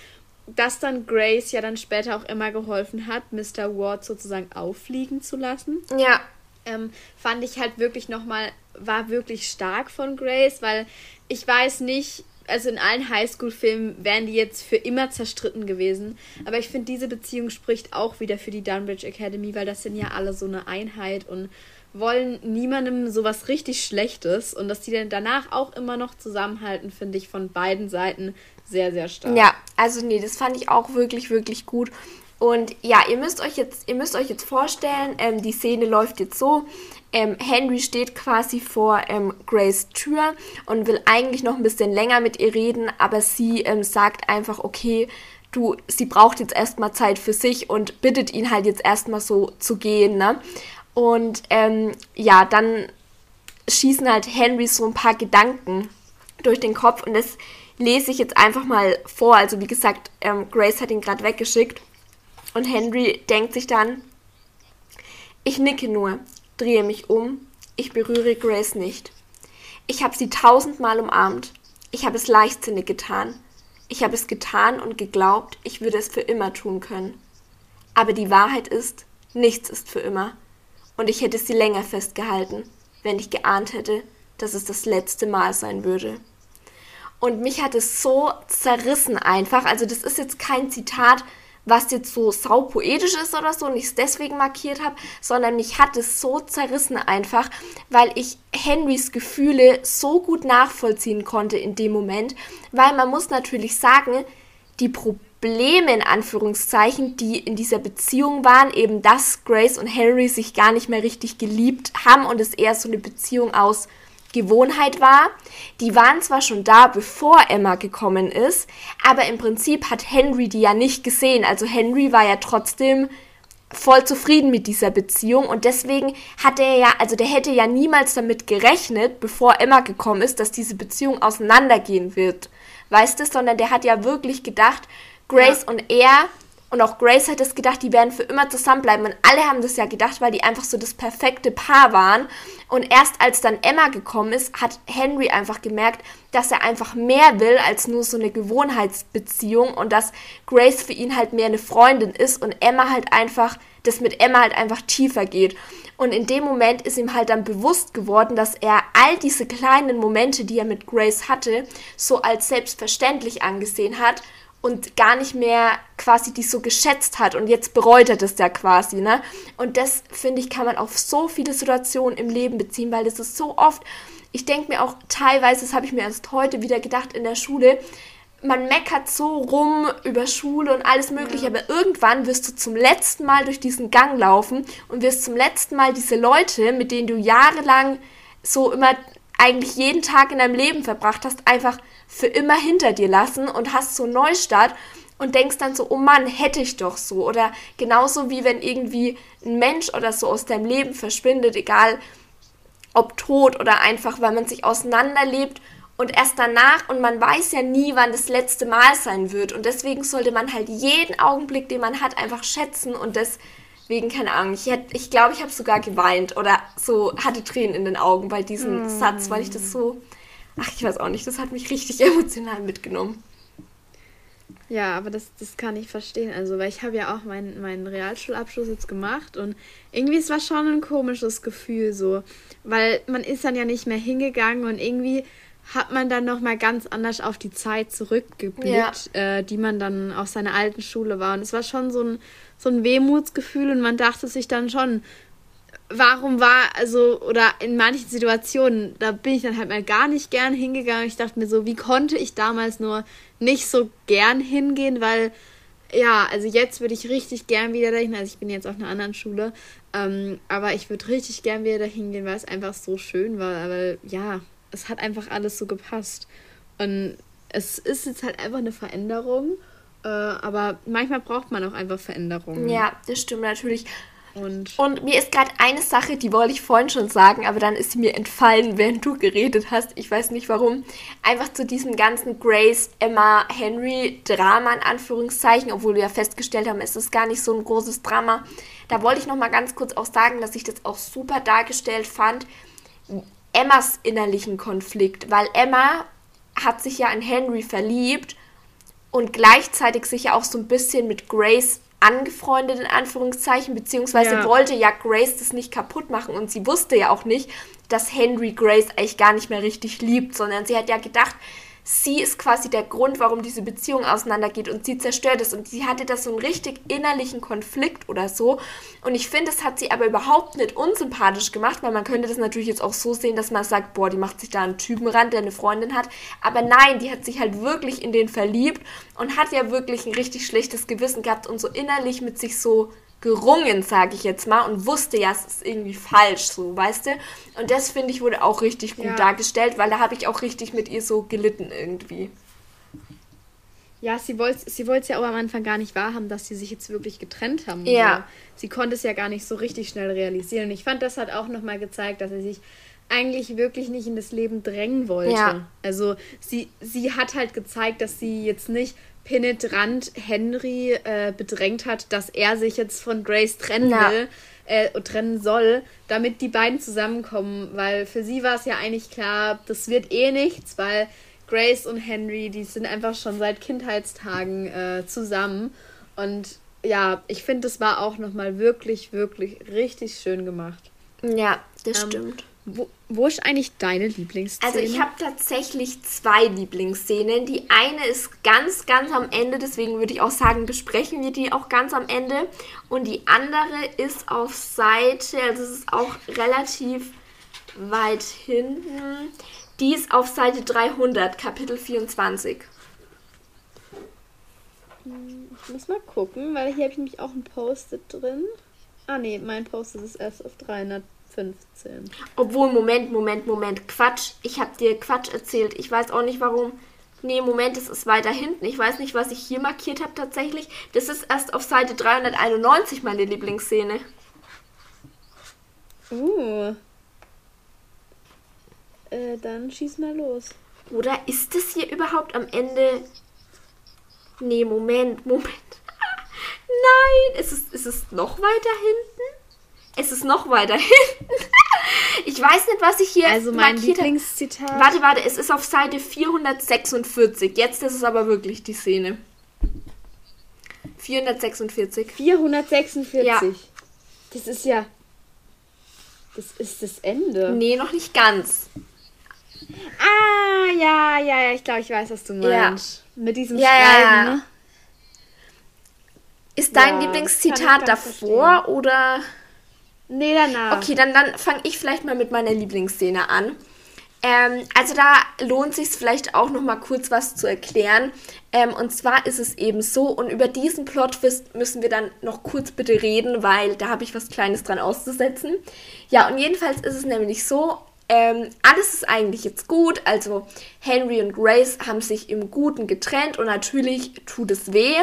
dass dann Grace ja dann später auch immer geholfen hat, Mr. Ward sozusagen auffliegen zu lassen. Ja. Ähm, fand ich halt wirklich nochmal, war wirklich stark von Grace, weil ich weiß nicht, also in allen Highschool-Filmen wären die jetzt für immer zerstritten gewesen. Aber ich finde, diese Beziehung spricht auch wieder für die Dunbridge Academy, weil das sind ja alle so eine Einheit und wollen niemandem sowas richtig Schlechtes. Und dass die dann danach auch immer noch zusammenhalten, finde ich von beiden Seiten sehr, sehr stark. Ja, also nee, das fand ich auch wirklich, wirklich gut. Und ja, ihr müsst euch jetzt, ihr müsst euch jetzt vorstellen, ähm, die Szene läuft jetzt so. Ähm, Henry steht quasi vor ähm, Grace Tür und will eigentlich noch ein bisschen länger mit ihr reden, aber sie ähm, sagt einfach, okay, du, sie braucht jetzt erstmal Zeit für sich und bittet ihn halt jetzt erstmal so zu gehen, ne? Und ähm, ja, dann schießen halt Henry so ein paar Gedanken durch den Kopf und das lese ich jetzt einfach mal vor. Also wie gesagt, ähm, Grace hat ihn gerade weggeschickt und Henry denkt sich dann, ich nicke nur, drehe mich um, ich berühre Grace nicht. Ich habe sie tausendmal umarmt. Ich habe es leichtsinnig getan. Ich habe es getan und geglaubt, ich würde es für immer tun können. Aber die Wahrheit ist, nichts ist für immer. Und ich hätte sie länger festgehalten, wenn ich geahnt hätte, dass es das letzte Mal sein würde. Und mich hat es so zerrissen einfach. Also das ist jetzt kein Zitat, was jetzt so saupoetisch ist oder so und ich es deswegen markiert habe, sondern mich hat es so zerrissen einfach, weil ich Henrys Gefühle so gut nachvollziehen konnte in dem Moment, weil man muss natürlich sagen, die Probleme in Anführungszeichen, die in dieser Beziehung waren, eben dass Grace und Henry sich gar nicht mehr richtig geliebt haben und es eher so eine Beziehung aus Gewohnheit war. Die waren zwar schon da, bevor Emma gekommen ist, aber im Prinzip hat Henry die ja nicht gesehen. Also Henry war ja trotzdem voll zufrieden mit dieser Beziehung und deswegen hat er ja, also der hätte ja niemals damit gerechnet, bevor Emma gekommen ist, dass diese Beziehung auseinandergehen wird. Weißt du, sondern der hat ja wirklich gedacht, Grace ja. und er und auch Grace hat es gedacht, die werden für immer zusammenbleiben. Und alle haben das ja gedacht, weil die einfach so das perfekte Paar waren. Und erst als dann Emma gekommen ist, hat Henry einfach gemerkt, dass er einfach mehr will als nur so eine Gewohnheitsbeziehung und dass Grace für ihn halt mehr eine Freundin ist und Emma halt einfach, das mit Emma halt einfach tiefer geht. Und in dem Moment ist ihm halt dann bewusst geworden, dass er all diese kleinen Momente, die er mit Grace hatte, so als selbstverständlich angesehen hat und gar nicht mehr quasi die so geschätzt hat und jetzt bereut er das ja quasi, ne? Und das finde ich kann man auf so viele Situationen im Leben beziehen, weil das ist so oft, ich denke mir auch teilweise, das habe ich mir erst heute wieder gedacht in der Schule, man meckert so rum über Schule und alles mögliche, ja. aber irgendwann wirst du zum letzten Mal durch diesen Gang laufen und wirst zum letzten Mal diese Leute, mit denen du jahrelang so immer eigentlich jeden Tag in deinem Leben verbracht hast, einfach für immer hinter dir lassen und hast so einen Neustart und denkst dann so, oh Mann, hätte ich doch so. Oder genauso wie wenn irgendwie ein Mensch oder so aus deinem Leben verschwindet, egal ob tot oder einfach, weil man sich auseinanderlebt und erst danach und man weiß ja nie, wann das letzte Mal sein wird. Und deswegen sollte man halt jeden Augenblick, den man hat, einfach schätzen und deswegen, keine Ahnung, ich, hätt, ich glaube, ich habe sogar geweint oder so hatte Tränen in den Augen bei diesem mm. Satz, weil ich das so ach, ich weiß auch nicht, das hat mich richtig emotional mitgenommen. Ja, aber das, das kann ich verstehen. Also, weil ich habe ja auch meinen, meinen Realschulabschluss jetzt gemacht und irgendwie es war schon ein komisches Gefühl so, weil man ist dann ja nicht mehr hingegangen und irgendwie hat man dann noch mal ganz anders auf die Zeit zurückgeblickt, ja. äh, die man dann auf seiner alten Schule war und es war schon so ein so ein Wehmutsgefühl und man dachte sich dann schon, warum war, also, oder in manchen Situationen, da bin ich dann halt mal gar nicht gern hingegangen. Ich dachte mir so, wie konnte ich damals nur nicht so gern hingehen, weil, ja, also jetzt würde ich richtig gern wieder dahin, also ich bin jetzt auf einer anderen Schule, ähm, aber ich würde richtig gern wieder dahin gehen, weil es einfach so schön war, weil, ja, es hat einfach alles so gepasst. Und es ist jetzt halt einfach eine Veränderung, äh, aber manchmal braucht man auch einfach Veränderungen. Ja, das stimmt natürlich. Und, und mir ist gerade eine Sache, die wollte ich vorhin schon sagen, aber dann ist sie mir entfallen, während du geredet hast. Ich weiß nicht warum. Einfach zu diesem ganzen Grace, Emma, Henry Drama in Anführungszeichen, obwohl wir ja festgestellt haben, es ist gar nicht so ein großes Drama. Da wollte ich noch mal ganz kurz auch sagen, dass ich das auch super dargestellt fand. Emmas innerlichen Konflikt, weil Emma hat sich ja in Henry verliebt und gleichzeitig sich ja auch so ein bisschen mit Grace angefreundet in Anführungszeichen, beziehungsweise ja. wollte ja Grace das nicht kaputt machen und sie wusste ja auch nicht, dass Henry Grace eigentlich gar nicht mehr richtig liebt, sondern sie hat ja gedacht, sie ist quasi der Grund, warum diese Beziehung auseinandergeht und sie zerstört ist. Und sie hatte da so einen richtig innerlichen Konflikt oder so. Und ich finde, das hat sie aber überhaupt nicht unsympathisch gemacht, weil man könnte das natürlich jetzt auch so sehen, dass man sagt, boah, die macht sich da einen Typen ran, der eine Freundin hat. Aber nein, die hat sich halt wirklich in den verliebt und hat ja wirklich ein richtig schlechtes Gewissen gehabt und so innerlich mit sich so gerungen, sage ich jetzt mal, und wusste ja, es ist irgendwie falsch, so, weißt du? Und das finde ich wurde auch richtig gut ja. dargestellt, weil da habe ich auch richtig mit ihr so gelitten irgendwie. Ja, sie wollte sie es ja auch am Anfang gar nicht wahrhaben, dass sie sich jetzt wirklich getrennt haben. Ja. Sie konnte es ja gar nicht so richtig schnell realisieren. Und ich fand, das hat auch nochmal gezeigt, dass sie sich eigentlich wirklich nicht in das Leben drängen wollte. Ja. Also sie, sie hat halt gezeigt, dass sie jetzt nicht penetrant Henry äh, bedrängt hat, dass er sich jetzt von Grace trennen Ja. will, äh, trennen soll, damit die beiden zusammenkommen, weil für sie war es ja eigentlich klar, das wird eh nichts, weil Grace und Henry, die sind einfach schon seit Kindheitstagen äh, zusammen und ja, ich finde, das war auch nochmal wirklich, wirklich richtig schön gemacht. Ja, das Ähm, stimmt. Wo, wo ist eigentlich deine Lieblingsszene? Also ich habe tatsächlich zwei Lieblingsszenen. Die eine ist ganz, ganz am Ende, deswegen würde ich auch sagen, besprechen wir die auch ganz am Ende. Und die andere ist auf Seite, also es ist auch relativ weit hinten. Die ist auf Seite 300, Kapitel 24. Ich muss mal gucken, weil hier habe ich nämlich auch ein Post-it drin. Ah nee, mein Post-it ist erst auf 315. Obwohl, Moment, Moment, Moment, Quatsch. Ich habe dir Quatsch erzählt. Ich weiß auch nicht warum. Nee, Moment, es ist weiter hinten. Ich weiß nicht, was ich hier markiert habe tatsächlich. Das ist erst auf Seite 391 meine Lieblingsszene. Uh. Äh, dann schieß mal los. Oder ist das hier überhaupt am Ende... Nee, Moment, Moment. Nein, ist es, ist es noch weiter hinten? Es ist noch weiter hinten. Ich weiß nicht, was ich hier Also mein markiert habe. Lieblingszitat. Warte, warte, es ist auf Seite 446. Jetzt ist es aber wirklich die Szene. 446. 446. Ja. Das ist ja. Das ist das Ende. Nee, noch nicht ganz. Ah, ja, ja, ja, ich glaube, ich weiß, was du Ja. meinst. Mit diesem Ja, ja, Schreiben, ja. ne? Ist dein Ja, Lieblingszitat davor oder. Nee, danach. Okay, dann, dann fange ich vielleicht mal mit meiner Lieblingsszene an. Ähm, also da lohnt sich vielleicht auch noch mal kurz was zu erklären. Ähm, und zwar ist es eben so, und über diesen Plot-Twist müssen wir dann noch kurz bitte reden, weil da habe ich was Kleines dran auszusetzen. Ja, und jedenfalls ist es nämlich so, ähm, alles ist eigentlich jetzt gut. Also Henry und Grace haben sich im Guten getrennt und natürlich tut es weh.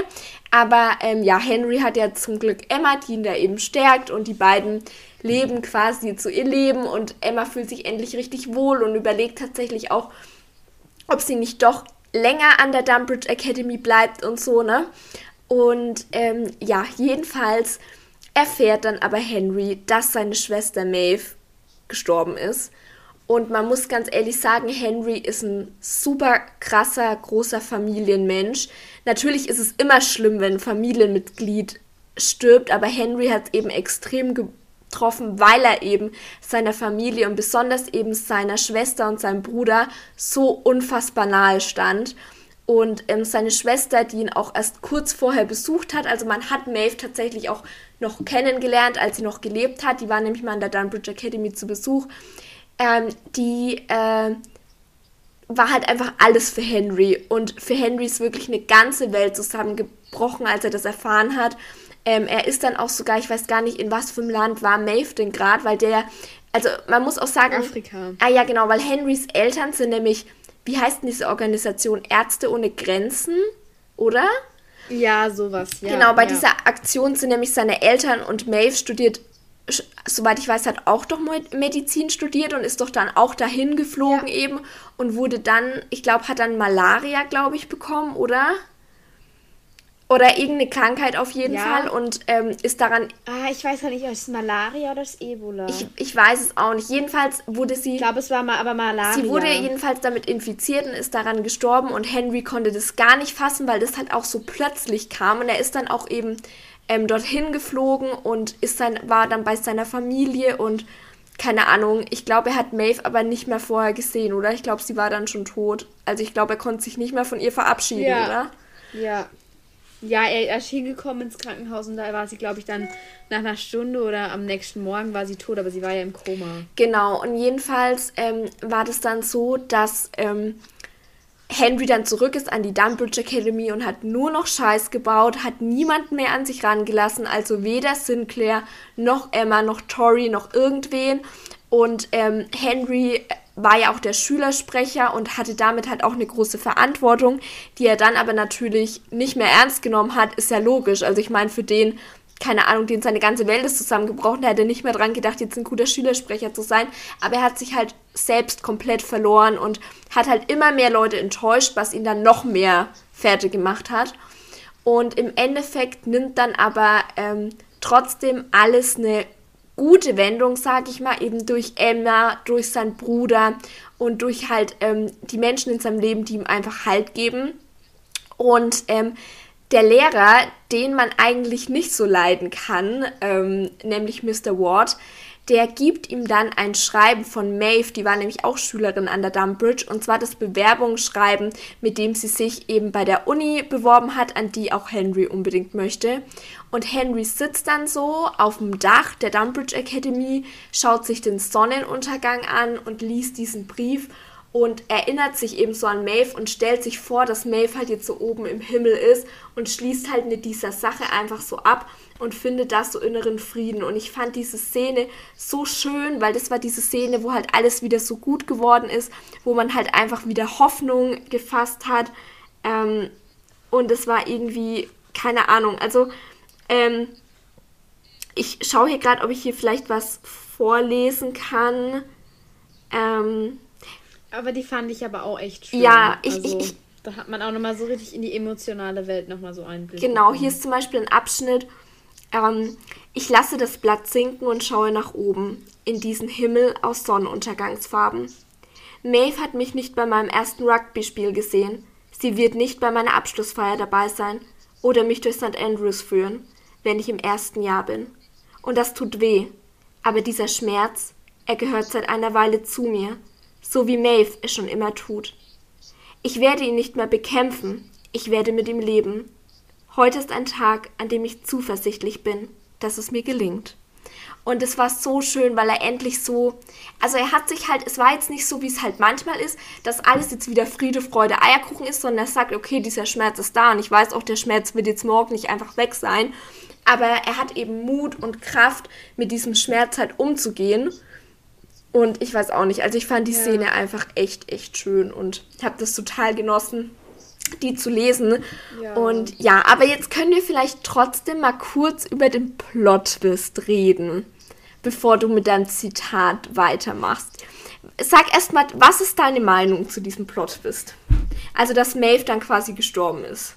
Aber ähm, ja, Henry hat ja zum Glück Emma, die ihn da eben stärkt und die beiden leben quasi zu ihr Leben und Emma fühlt sich endlich richtig wohl und überlegt tatsächlich auch, ob sie nicht doch länger an der Dumbridge Academy bleibt und so, ne? Und ähm, ja, jedenfalls erfährt dann aber Henry, dass seine Schwester Maeve gestorben ist. Und man muss ganz ehrlich sagen, Henry ist ein super krasser, großer Familienmensch. Natürlich ist es immer schlimm, wenn ein Familienmitglied stirbt, aber Henry hat es eben extrem getroffen, weil er eben seiner Familie und besonders eben seiner Schwester und seinem Bruder so unfassbar nahe stand. Und ähm, seine Schwester, die ihn auch erst kurz vorher besucht hat, also man hat Maeve tatsächlich auch noch kennengelernt, als sie noch gelebt hat. Die war nämlich mal an der Dunbridge Academy zu Besuch. Ähm, die äh, war halt einfach alles für Henry. Und für Henry ist wirklich eine ganze Welt zusammengebrochen, als er das erfahren hat. Ähm, er ist dann auch sogar, ich weiß gar nicht, in was für einem Land war Maeve denn gerade, weil der, also man muss auch sagen. Afrika. Ah ja, genau, weil Henrys Eltern sind nämlich, wie heißt denn diese Organisation? Ärzte ohne Grenzen, oder? Ja, sowas, ja. genau, bei ja. dieser Aktion sind nämlich seine Eltern und Maeve studiert, soweit ich weiß, hat auch doch Medizin studiert und ist doch dann auch dahin geflogen Ja. eben und wurde dann, ich glaube, hat dann Malaria, glaube ich, bekommen, oder? Oder irgendeine Krankheit auf jeden Ja. Fall und ähm, ist daran, Ah, ich weiß ja nicht, ob es Malaria oder das Ebola. ich, ich weiß es auch nicht. Jedenfalls wurde sie. Ich glaube, es war mal aber Malaria. Sie wurde jedenfalls damit infiziert und ist daran gestorben und Henry konnte das gar nicht fassen, weil das halt auch so plötzlich kam und er ist dann auch eben ähm, dorthin geflogen und ist dann, war dann bei seiner Familie und keine Ahnung, ich glaube, er hat Maeve aber nicht mehr vorher gesehen, oder? Ich glaube, sie war dann schon tot. Also ich glaube, er konnte sich nicht mehr von ihr verabschieden, Ja. oder? Ja. Ja, er, er ist hingekommen ins Krankenhaus und da war sie, glaube ich, dann nach einer Stunde oder am nächsten Morgen war sie tot, aber sie war ja im Koma. Genau, und jedenfalls ähm, war das dann so, dass ähm, Henry dann zurück ist an die Dunbridge Academy und hat nur noch Scheiß gebaut, hat niemanden mehr an sich rangelassen, also weder Sinclair noch Emma noch Tori noch irgendwen. Und ähm, Henry war ja auch der Schülersprecher und hatte damit halt auch eine große Verantwortung, die er dann aber natürlich nicht mehr ernst genommen hat, ist ja logisch. Also ich meine, für den keine Ahnung, den seine ganze Welt ist zusammengebrochen. Er hätte nicht mehr dran gedacht, jetzt ein guter Schülersprecher zu sein. Aber er hat sich halt selbst komplett verloren und hat halt immer mehr Leute enttäuscht, was ihn dann noch mehr fertig gemacht hat. Und im Endeffekt nimmt dann aber ähm, trotzdem alles eine gute Wendung, sag ich mal, eben durch Emma, durch seinen Bruder und durch halt ähm, die Menschen in seinem Leben, die ihm einfach Halt geben. Und ähm, der Lehrer, den man eigentlich nicht so leiden kann, ähm, nämlich Mr. Ward, der gibt ihm dann ein Schreiben von Maeve, die war nämlich auch Schülerin an der Dumbridge, und zwar das Bewerbungsschreiben, mit dem sie sich eben bei der Uni beworben hat, an die auch Henry unbedingt möchte. Und Henry sitzt dann so auf dem Dach der Dumbridge Academy, schaut sich den Sonnenuntergang an und liest diesen Brief und erinnert sich eben so an Maeve und stellt sich vor, dass Maeve halt jetzt so oben im Himmel ist und schließt halt mit dieser Sache einfach so ab und findet da so inneren Frieden. Und ich fand diese Szene so schön, weil das war diese Szene, wo halt alles wieder so gut geworden ist, wo man halt einfach wieder Hoffnung gefasst hat. Ähm, und es war irgendwie, keine Ahnung, also ähm, ich schaue hier gerade, ob ich hier vielleicht was vorlesen kann. Ähm, aber die fand ich aber auch echt schön. Ja, ich, also, ich, ich, da hat man auch nochmal so richtig in die emotionale Welt nochmal so Einblick. Genau, bekommen. hier ist zum Beispiel ein Abschnitt. Ähm, ich lasse das Blatt sinken und schaue nach oben, in diesen Himmel aus Sonnenuntergangsfarben. Maeve hat mich nicht bei meinem ersten Rugby-Spiel gesehen. Sie wird nicht bei meiner Abschlussfeier dabei sein oder mich durch St. Andrews führen, wenn ich im ersten Jahr bin. Und das tut weh. Aber dieser Schmerz, er gehört seit einer Weile zu mir so wie Maeve es schon immer tut. Ich werde ihn nicht mehr bekämpfen, ich werde mit ihm leben. Heute ist ein Tag, an dem ich zuversichtlich bin, dass es mir gelingt. Und es war so schön, weil er endlich so, also er hat sich halt, es war jetzt nicht so, wie es halt manchmal ist, dass alles jetzt wieder Friede, Freude, Eierkuchen ist, sondern er sagt, okay, dieser Schmerz ist da und ich weiß auch, der Schmerz wird jetzt morgen nicht einfach weg sein. Aber er hat eben Mut und Kraft, mit diesem Schmerz halt umzugehen und ich weiß auch nicht, also ich fand die ja. Szene einfach echt, echt schön und habe das total genossen, die zu lesen. Ja. Und ja, aber jetzt können wir vielleicht trotzdem mal kurz über den Plot-Twist reden, bevor du mit deinem Zitat weitermachst. Sag erstmal, was ist deine Meinung zu diesem Plot-Twist? Also, dass Maeve dann quasi gestorben ist.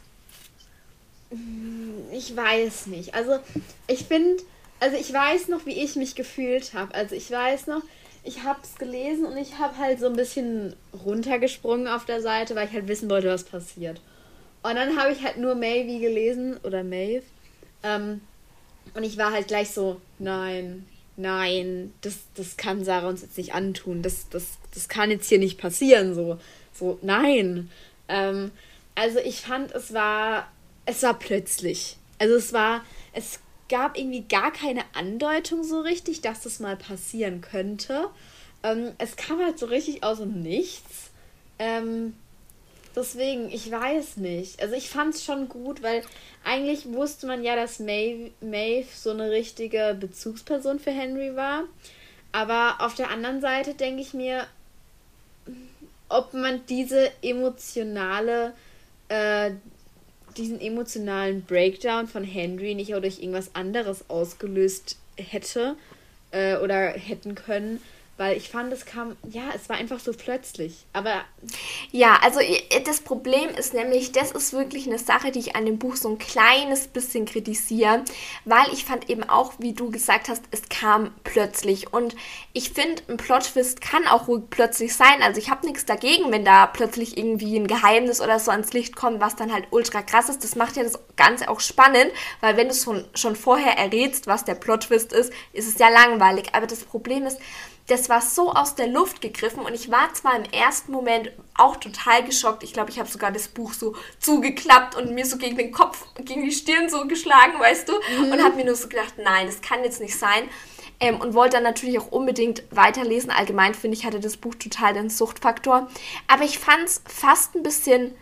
Ich weiß nicht. Also, ich finde, also ich weiß noch, wie ich mich gefühlt habe. Also, ich weiß noch, ich habe es gelesen und ich habe halt so ein bisschen runtergesprungen auf der Seite, weil ich halt wissen wollte, was passiert. Und dann habe ich halt nur Maeve gelesen oder Maeve. Ähm, und ich war halt gleich so, nein, nein, das, das kann Sarah uns jetzt nicht antun. Das, das, das kann jetzt hier nicht passieren. So, so nein. Ähm, also ich fand, es war, es war plötzlich. Also es war, es gab irgendwie gar keine Andeutung so richtig, dass das mal passieren könnte. Ähm, es kam halt so richtig aus und nichts. Ähm, deswegen, ich weiß nicht. Also ich fand es schon gut, weil eigentlich wusste man ja, dass Maeve so eine richtige Bezugsperson für Henry war. Aber auf der anderen Seite denke ich mir, ob man diese emotionale äh, diesen emotionalen Breakdown von Henry nicht auch durch irgendwas anderes ausgelöst hätte äh, oder hätten können, weil ich fand, es kam, ja, es war einfach so plötzlich. Aber. Ja, also das Problem ist nämlich, das ist wirklich eine Sache, die ich an dem Buch so ein kleines bisschen kritisiere, weil ich fand eben auch, wie du gesagt hast, es kam plötzlich. Und ich finde, ein Plot-Twist kann auch ruhig plötzlich sein. Also ich habe nichts dagegen, wenn da plötzlich irgendwie ein Geheimnis oder so ans Licht kommt, was dann halt ultra krass ist. Das macht ja das Ganze auch spannend, weil wenn du schon, schon vorher errätst, was der Plot-Twist ist, ist es ja langweilig. Aber das Problem ist, das war so aus der Luft gegriffen und ich war zwar im ersten Moment auch total geschockt. Ich glaube, ich habe sogar das Buch so zugeklappt und mir so gegen den Kopf, gegen die Stirn so geschlagen, weißt du, mhm. und habe mir nur so gedacht, nein, das kann jetzt nicht sein. Ähm, und wollte dann natürlich auch unbedingt weiterlesen. Allgemein finde ich, hatte das Buch total den Suchtfaktor. Aber ich fand es fast ein bisschen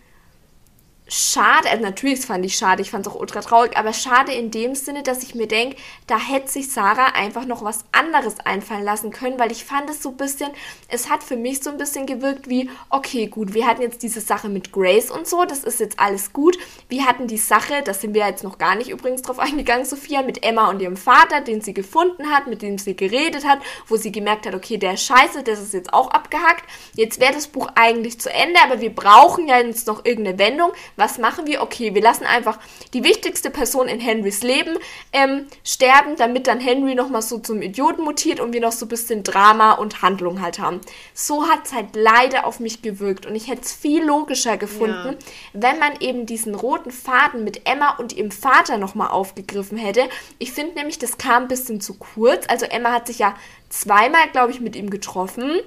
schade, also natürlich fand ich schade, ich fand es auch ultra traurig, aber schade in dem Sinne, dass ich mir denke, da hätte sich Sarah einfach noch was anderes einfallen lassen können, weil ich fand es so ein bisschen, es hat für mich so ein bisschen gewirkt wie, okay, gut, wir hatten jetzt diese Sache mit Grace und so, das ist jetzt alles gut. Wir hatten die Sache, da sind wir jetzt noch gar nicht übrigens drauf eingegangen, Sophia, mit Emma und ihrem Vater, den sie gefunden hat, mit dem sie geredet hat, wo sie gemerkt hat, okay, der scheiße, das ist jetzt auch abgehackt. Jetzt wäre das Buch eigentlich zu Ende, aber wir brauchen ja jetzt noch irgendeine Wendung was machen wir? Okay, wir lassen einfach die wichtigste Person in Henrys Leben ähm, sterben, damit dann Henry nochmal so zum Idioten mutiert und wir noch so ein bisschen Drama und Handlung halt haben. So hat es halt leider auf mich gewirkt und ich hätte es viel logischer gefunden, ja. wenn man eben diesen roten Faden mit Emma und ihrem Vater nochmal aufgegriffen hätte. Ich finde nämlich, das kam ein bisschen zu kurz. Also Emma hat sich ja zweimal, glaube ich, mit ihm getroffen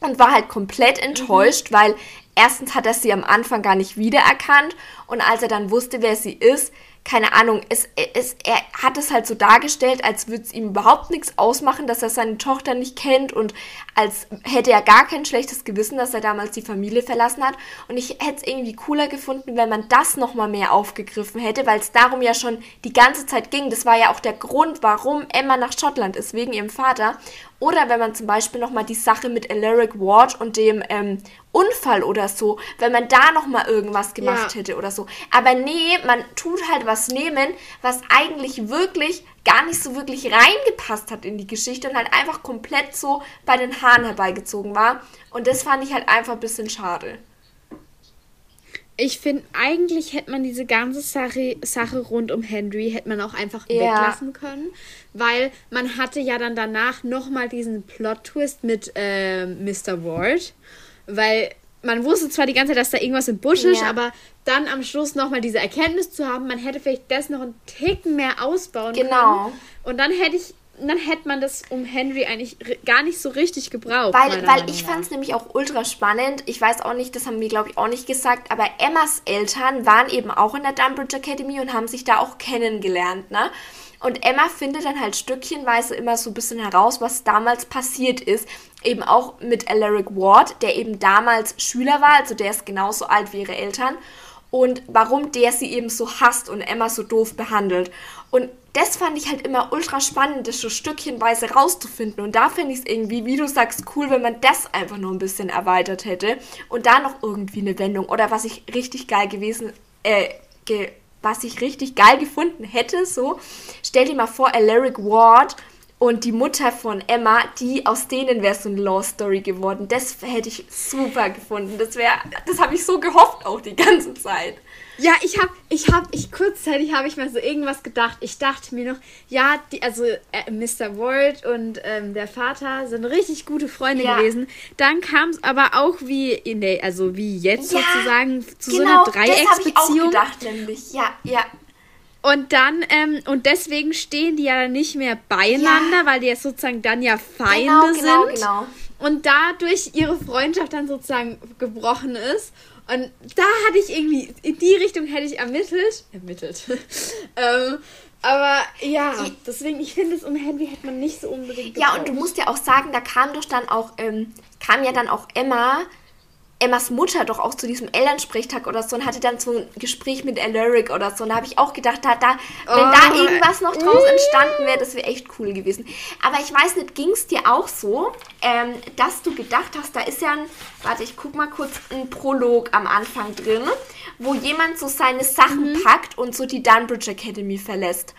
und war halt komplett enttäuscht, mhm. weil erstens hat er sie am Anfang gar nicht wiedererkannt und als er dann wusste, wer sie ist, keine Ahnung, es, es, er hat es halt so dargestellt, als würde es ihm überhaupt nichts ausmachen, dass er seine Tochter nicht kennt und als hätte er gar kein schlechtes Gewissen, dass er damals die Familie verlassen hat. Und ich hätte es irgendwie cooler gefunden, wenn man das nochmal mehr aufgegriffen hätte, weil es darum ja schon die ganze Zeit ging. Das war ja auch der Grund, warum Emma nach Schottland ist, wegen ihrem Vater. Oder wenn man zum Beispiel nochmal die Sache mit Alaric Ward und dem ähm, Unfall oder so, wenn man da nochmal irgendwas gemacht ja. hätte oder so. Aber nee, man tut halt was nehmen, was eigentlich wirklich gar nicht so wirklich reingepasst hat in die Geschichte und halt einfach komplett so bei den Haaren herbeigezogen war. Und das fand ich halt einfach ein bisschen schade. Ich finde, eigentlich hätte man diese ganze Sache, Sache rund um Henry hätte man auch einfach ja. weglassen können, weil man hatte ja dann danach nochmal diesen Plot-Twist mit äh, Mr. Ward, weil man wusste zwar die ganze Zeit, dass da irgendwas im Busch ist, ja. aber dann am Schluss nochmal diese Erkenntnis zu haben, man hätte vielleicht das noch einen Ticken mehr ausbauen genau. können. Genau. Und dann hätte ich dann hätte man das um Henry eigentlich gar nicht so richtig gebraucht. Weil, weil ich fand es nämlich auch ultra spannend. Ich weiß auch nicht, das haben wir, glaube ich, auch nicht gesagt, aber Emmas Eltern waren eben auch in der Dumbridge Academy und haben sich da auch kennengelernt, ne? Und Emma findet dann halt stückchenweise immer so ein bisschen heraus, was damals passiert ist. Eben auch mit Alaric Ward, der eben damals Schüler war, also der ist genauso alt wie ihre Eltern. Und warum der sie eben so hasst und Emma so doof behandelt. Und das fand ich halt immer ultra spannend, das so stückchenweise rauszufinden. Und da finde ich es irgendwie, wie du sagst, cool, wenn man das einfach noch ein bisschen erweitert hätte. Und da noch irgendwie eine Wendung. Oder was ich richtig geil gewesen, äh, ge was ich richtig geil gefunden hätte, so, stell dir mal vor, Alaric Ward und die Mutter von Emma, die aus denen wäre so eine Law Story geworden. Das hätte ich super gefunden. Das wäre, das habe ich so gehofft auch die ganze Zeit. Ja, ich habe, ich habe, ich kurzzeitig habe ich mal so irgendwas gedacht. Ich dachte mir noch, ja, die, also äh, Mr. Ward und ähm, der Vater sind richtig gute Freunde ja. gewesen. Dann kam es aber auch wie in der, also wie jetzt ja, sozusagen zu genau, so einer Dreiecksbeziehung. Das habe ich auch gedacht, nämlich. Ja, ja. Und dann, ähm, und deswegen stehen die ja nicht mehr beieinander, ja. weil die ja sozusagen dann ja Feinde genau, genau, sind. Genau. Und dadurch ihre Freundschaft dann sozusagen gebrochen ist. Und da hatte ich irgendwie, in die Richtung hätte ich ermittelt. Ermittelt. ähm, aber ja, deswegen, ich finde es um Henry hätte man nicht so unbedingt. Gebraucht. Ja, und du musst ja auch sagen, da kam doch dann auch, ähm, kam ja dann auch Emma Emmas Mutter doch auch zu diesem Elternsprechtag oder so und hatte dann so ein Gespräch mit Alaric oder so. Und da habe ich auch gedacht, da, da, wenn oh. da irgendwas noch draus entstanden wäre, das wäre echt cool gewesen. Aber ich weiß nicht, ging es dir auch so, ähm, dass du gedacht hast, da ist ja ein, warte, ich guck mal kurz, ein Prolog am Anfang drin, wo jemand so seine Sachen mhm. packt und so die Dunbridge Academy verlässt.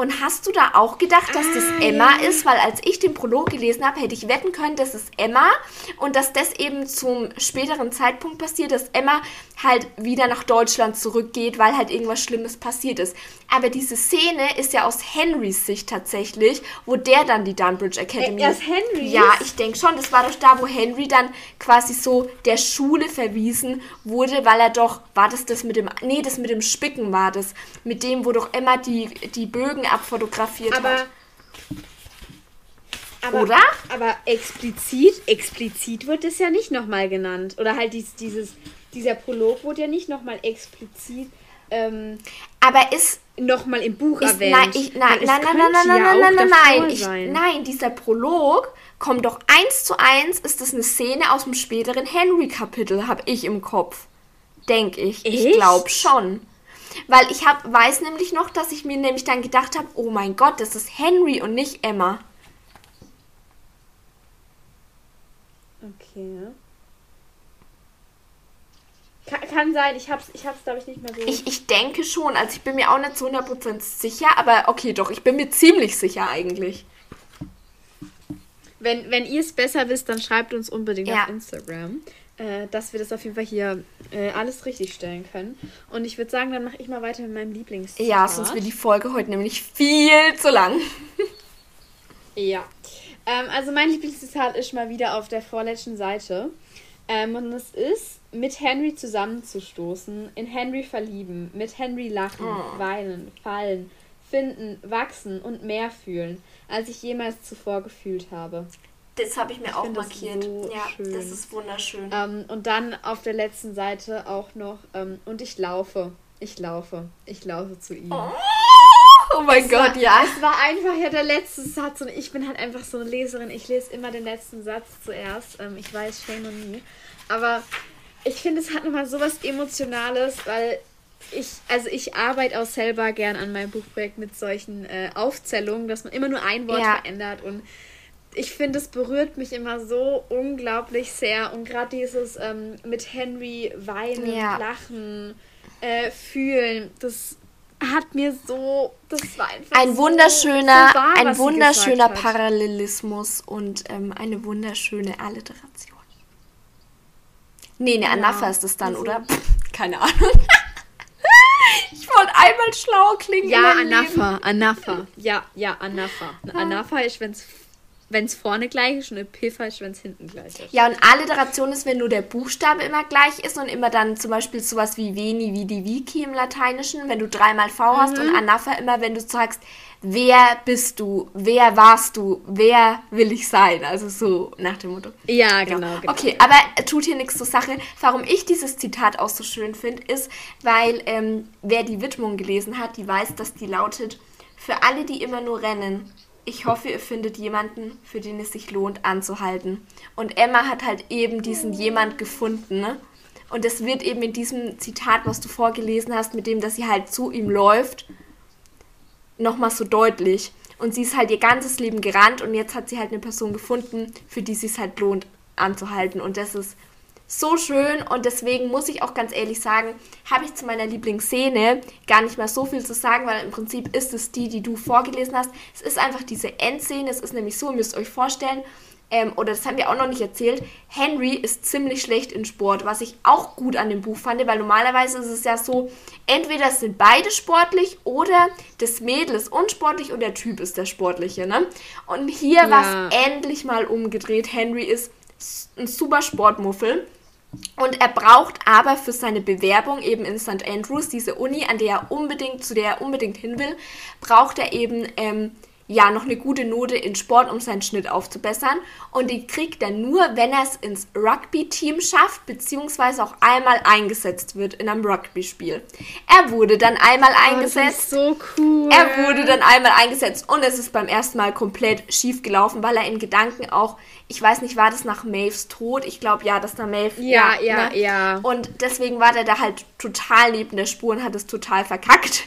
Und hast du da auch gedacht, dass das ah, Emma ja. ist? Weil als ich den Prolog gelesen habe, hätte ich wetten können, das ist Emma und dass das eben zum späteren Zeitpunkt passiert, dass Emma halt wieder nach Deutschland zurückgeht, weil halt irgendwas Schlimmes passiert ist. Aber diese Szene ist ja aus Henrys Sicht tatsächlich, wo der dann die Dunbridge Academy. Äh, Henry? Ja, ich denke schon. Das war doch da, wo Henry dann quasi so der Schule verwiesen wurde, weil er doch, war das das mit dem, nee, das mit dem Spicken war das, mit dem, wo doch Emma die, die Bögen abfotografiert aber, hat. Aber, Oder? Aber explizit, explizit wird es ja nicht nochmal genannt. Oder halt dies, dieses, dieser Prolog wurde ja nicht nochmal explizit. Ähm, aber ist nochmal im Buch ist, erwähnt. Nein, ich, nein, nein, nein, nein, nein, ja nein, nein, nein, ich, nein, dieser Prolog kommt doch eins zu eins, ist das eine Szene aus dem späteren Henry-Kapitel, habe ich im Kopf. Denke ich. Echt? Ich glaube schon. Weil ich hab, weiß nämlich noch, dass ich mir nämlich dann gedacht habe, oh mein Gott, das ist Henry und nicht Emma. Okay. Kann, kann sein, ich hab's, ich hab's glaube ich nicht mehr so. Ich, ich denke schon, also ich bin mir auch nicht zu 100% sicher, aber okay, doch, ich bin mir ziemlich sicher eigentlich. Wenn, wenn ihr es besser wisst, dann schreibt uns unbedingt ja. auf Instagram, äh, dass wir das auf jeden Fall hier äh, alles richtig stellen können. Und ich würde sagen, dann mache ich mal weiter mit meinem Lieblingszitat. Ja, sonst wird die Folge heute nämlich viel zu lang. ja. Ähm, also mein Lieblingszitat ist mal wieder auf der vorletzten Seite. Ähm, und es ist, mit Henry zusammenzustoßen, in Henry verlieben, mit Henry lachen, oh. weinen, fallen, finden, wachsen und mehr fühlen als ich jemals zuvor gefühlt habe. Das habe ich mir ich auch markiert. So ja, schön. das ist wunderschön. Ähm, und dann auf der letzten Seite auch noch, ähm, und ich laufe, ich laufe, ich laufe zu ihm. Oh, oh mein es Gott, war, ja. Es war einfach ja der letzte Satz und ich bin halt einfach so eine Leserin. Ich lese immer den letzten Satz zuerst. Ähm, ich weiß, shame on me. Aber ich finde, es hat nochmal sowas Emotionales, weil ich, also ich arbeite auch selber gern an meinem Buchprojekt mit solchen äh, Aufzählungen, dass man immer nur ein Wort ja. verändert und ich finde, es berührt mich immer so unglaublich sehr und gerade dieses ähm, mit Henry weinen, ja. lachen, äh, fühlen, das hat mir so, das war einfach ein so, wunderschöner, so wahr, ein wunderschöner Parallelismus und ähm, eine wunderschöne Alliteration. Nee, eine ja. Anapha ist es dann, also, oder? Pff, keine Ahnung. Ich wollte einmal schlau klingen. Ja, Anafa, Anafa. Ja, ja, Anafa. Anafa ist, wenn es wenn es vorne gleich ist und Epipha ist, wenn es hinten gleich ist. Ja, und Alliteration ist, wenn nur der Buchstabe immer gleich ist und immer dann zum Beispiel sowas wie Veni, Vidi, Vici im Lateinischen, wenn du dreimal V mhm. hast und Anafa immer, wenn du sagst, wer bist du, wer warst du, wer will ich sein, also so nach dem Motto. Ja, genau. Ja. genau. Okay, aber tut hier nichts zur Sache. Warum ich dieses Zitat auch so schön finde, ist, weil ähm, wer die Widmung gelesen hat, die weiß, dass die lautet, für alle, die immer nur rennen, ich hoffe, ihr findet jemanden, für den es sich lohnt, anzuhalten. Und Emma hat halt eben diesen jemand gefunden, ne? Und es wird eben in diesem Zitat, was du vorgelesen hast, mit dem, dass sie halt zu ihm läuft, nochmal so deutlich. Und sie ist halt ihr ganzes Leben gerannt und jetzt hat sie halt eine Person gefunden, für die es halt lohnt, anzuhalten. Und das ist so schön und deswegen muss ich auch ganz ehrlich sagen, habe ich zu meiner Lieblingsszene gar nicht mehr so viel zu sagen, weil im Prinzip ist es die, die du vorgelesen hast. Es ist einfach diese Endszene, es ist nämlich so, ihr müsst euch vorstellen, ähm, oder das haben wir auch noch nicht erzählt, Henry ist ziemlich schlecht in Sport, was ich auch gut an dem Buch fand, weil normalerweise ist es ja so, entweder sind beide sportlich oder das Mädel ist unsportlich und der Typ ist der Sportliche. Ne? Und hier ja. war es endlich mal umgedreht. Henry ist ein super Sportmuffel und er braucht aber für seine Bewerbung eben in St. Andrews, diese Uni, an der er unbedingt, zu der er unbedingt hin will, braucht er eben ähm, ja noch eine gute Note in Sport, um seinen Schnitt aufzubessern. Und die kriegt er nur, wenn er es ins Rugby-Team schafft, beziehungsweise auch einmal eingesetzt wird in einem Rugby-Spiel. Er wurde dann einmal oh, eingesetzt. so cool. Er wurde dann einmal eingesetzt und es ist beim ersten Mal komplett schief gelaufen, weil er in Gedanken auch, ich weiß nicht, war das nach Maves Tod? Ich glaube ja, dass da Maeve. Ja, ja, ja, ne? ja. Und deswegen war der da halt total neben der Spur und hat es total verkackt.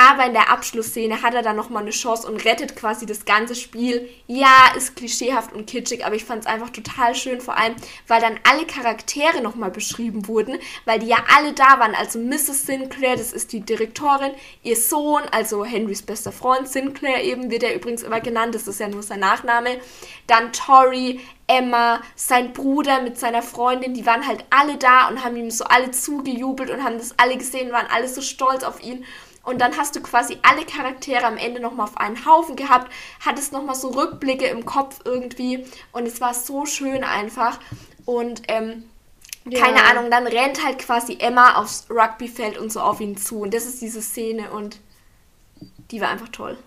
Aber in der Abschlussszene hat er dann nochmal eine Chance und rettet quasi das ganze Spiel. Ja, ist klischeehaft und kitschig, aber ich fand es einfach total schön, vor allem, weil dann alle Charaktere nochmal beschrieben wurden, weil die ja alle da waren. Also Mrs. Sinclair, das ist die Direktorin, ihr Sohn, also Henrys bester Freund, Sinclair eben, wird er übrigens immer genannt, das ist ja nur sein Nachname. Dann Tori, Emma, sein Bruder mit seiner Freundin, die waren halt alle da und haben ihm so alle zugejubelt und haben das alle gesehen, waren alle so stolz auf ihn. Und dann hast du quasi alle Charaktere am Ende nochmal auf einen Haufen gehabt, hattest nochmal so Rückblicke im Kopf irgendwie. Und es war so schön einfach. Und ähm, ja. keine Ahnung, dann rennt halt quasi Emma aufs Rugbyfeld und so auf ihn zu. Und das ist diese Szene und die war einfach toll.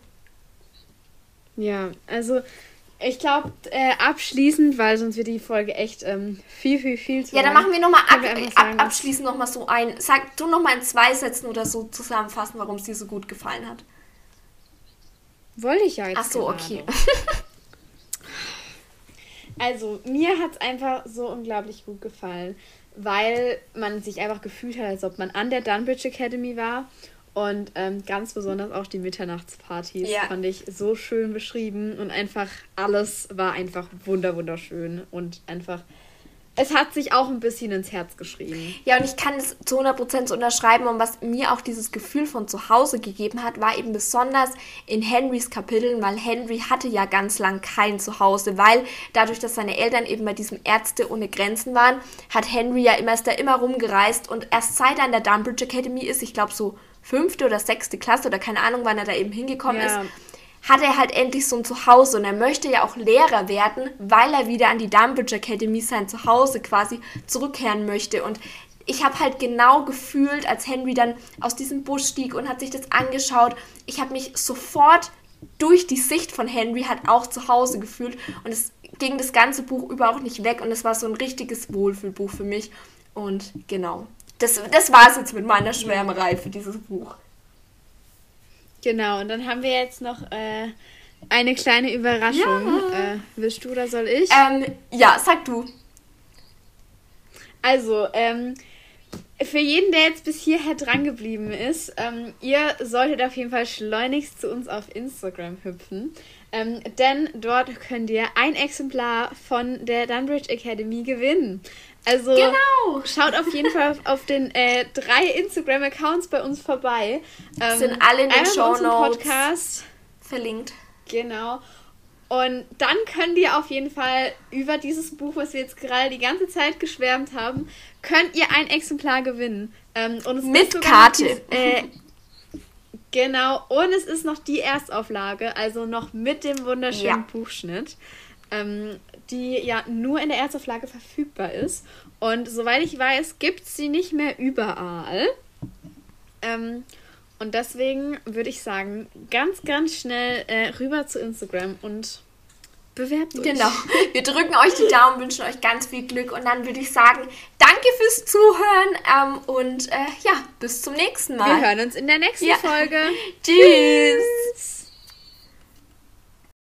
Ja, also ich glaube, äh, abschließend, weil sonst wird die Folge echt ähm, viel, viel, viel zu Ja, dann machen wir nochmal ab, ab, abschließend nochmal so ein. Sag du nochmal in zwei Sätzen oder so zusammenfassen, warum es dir so gut gefallen hat. Wollte ich ja jetzt. Ach so, gerade. okay. also, mir hat es einfach so unglaublich gut gefallen. weil man sich einfach gefühlt hat, als ob man an der Dunbridge Academy war. Und ähm, ganz besonders auch die Mitternachtspartys ja. fand ich so schön beschrieben und einfach alles war einfach wunderschön und einfach es hat sich auch ein bisschen ins Herz geschrieben. Ja, und ich kann es zu 100% so unterschreiben. Und was mir auch dieses Gefühl von zu Hause gegeben hat, war eben besonders in Henrys Kapiteln, weil Henry hatte ja ganz lang kein Zuhause, weil dadurch, dass seine Eltern eben bei diesem Ärzte ohne Grenzen waren, hat Henry ja immer, ist da immer rumgereist. Und erst seit er an der Dunbridge Academy ist, ich glaube so fünfte oder sechste Klasse oder keine Ahnung, wann er da eben hingekommen ja. ist, hat er halt endlich so ein Zuhause und er möchte ja auch Lehrer werden, weil er wieder an die Dunbridge Academy sein Zuhause quasi zurückkehren möchte und ich habe halt genau gefühlt, als Henry dann aus diesem Busch stieg und hat sich das angeschaut, ich habe mich sofort durch die Sicht von Henry halt auch zu Hause gefühlt und es ging das ganze Buch über auch nicht weg und es war so ein richtiges Wohlfühlbuch für mich und genau. Das, das war es jetzt mit meiner Schwärmerei für dieses Buch. Genau, und dann haben wir jetzt noch äh, eine kleine Überraschung. Ja. Äh, willst du oder soll ich? Ähm, ja, sag du. Also, ähm, für jeden, der jetzt bis hierher dran geblieben ist, ähm, ihr solltet auf jeden Fall schleunigst zu uns auf Instagram hüpfen. Ähm, denn dort könnt ihr ein Exemplar von der Dunbridge Academy gewinnen. Also genau. schaut auf jeden Fall auf, den äh, drei Instagram-Accounts bei uns vorbei. Ähm, sind alle in den Show Podcast verlinkt. Genau. Und dann könnt ihr auf jeden Fall über dieses Buch, was wir jetzt gerade die ganze Zeit geschwärmt haben, könnt ihr ein Exemplar gewinnen. Ähm, Mit Karte. Äh, genau. Und es ist noch die Erstauflage, also noch mit dem wunderschönen ja. Buchschnitt. Ähm, die ja nur in der Erstauflage verfügbar ist. Und soweit ich weiß, gibt es sie nicht mehr überall. Ähm, und deswegen würde ich sagen, ganz, ganz schnell äh, rüber zu Instagram und bewerbt euch. Genau. Wir drücken euch die Daumen, wünschen euch ganz viel Glück und dann würde ich sagen, danke fürs Zuhören ähm, und äh, ja, bis zum nächsten Mal. Wir hören uns in der nächsten ja. Folge. Tschüss.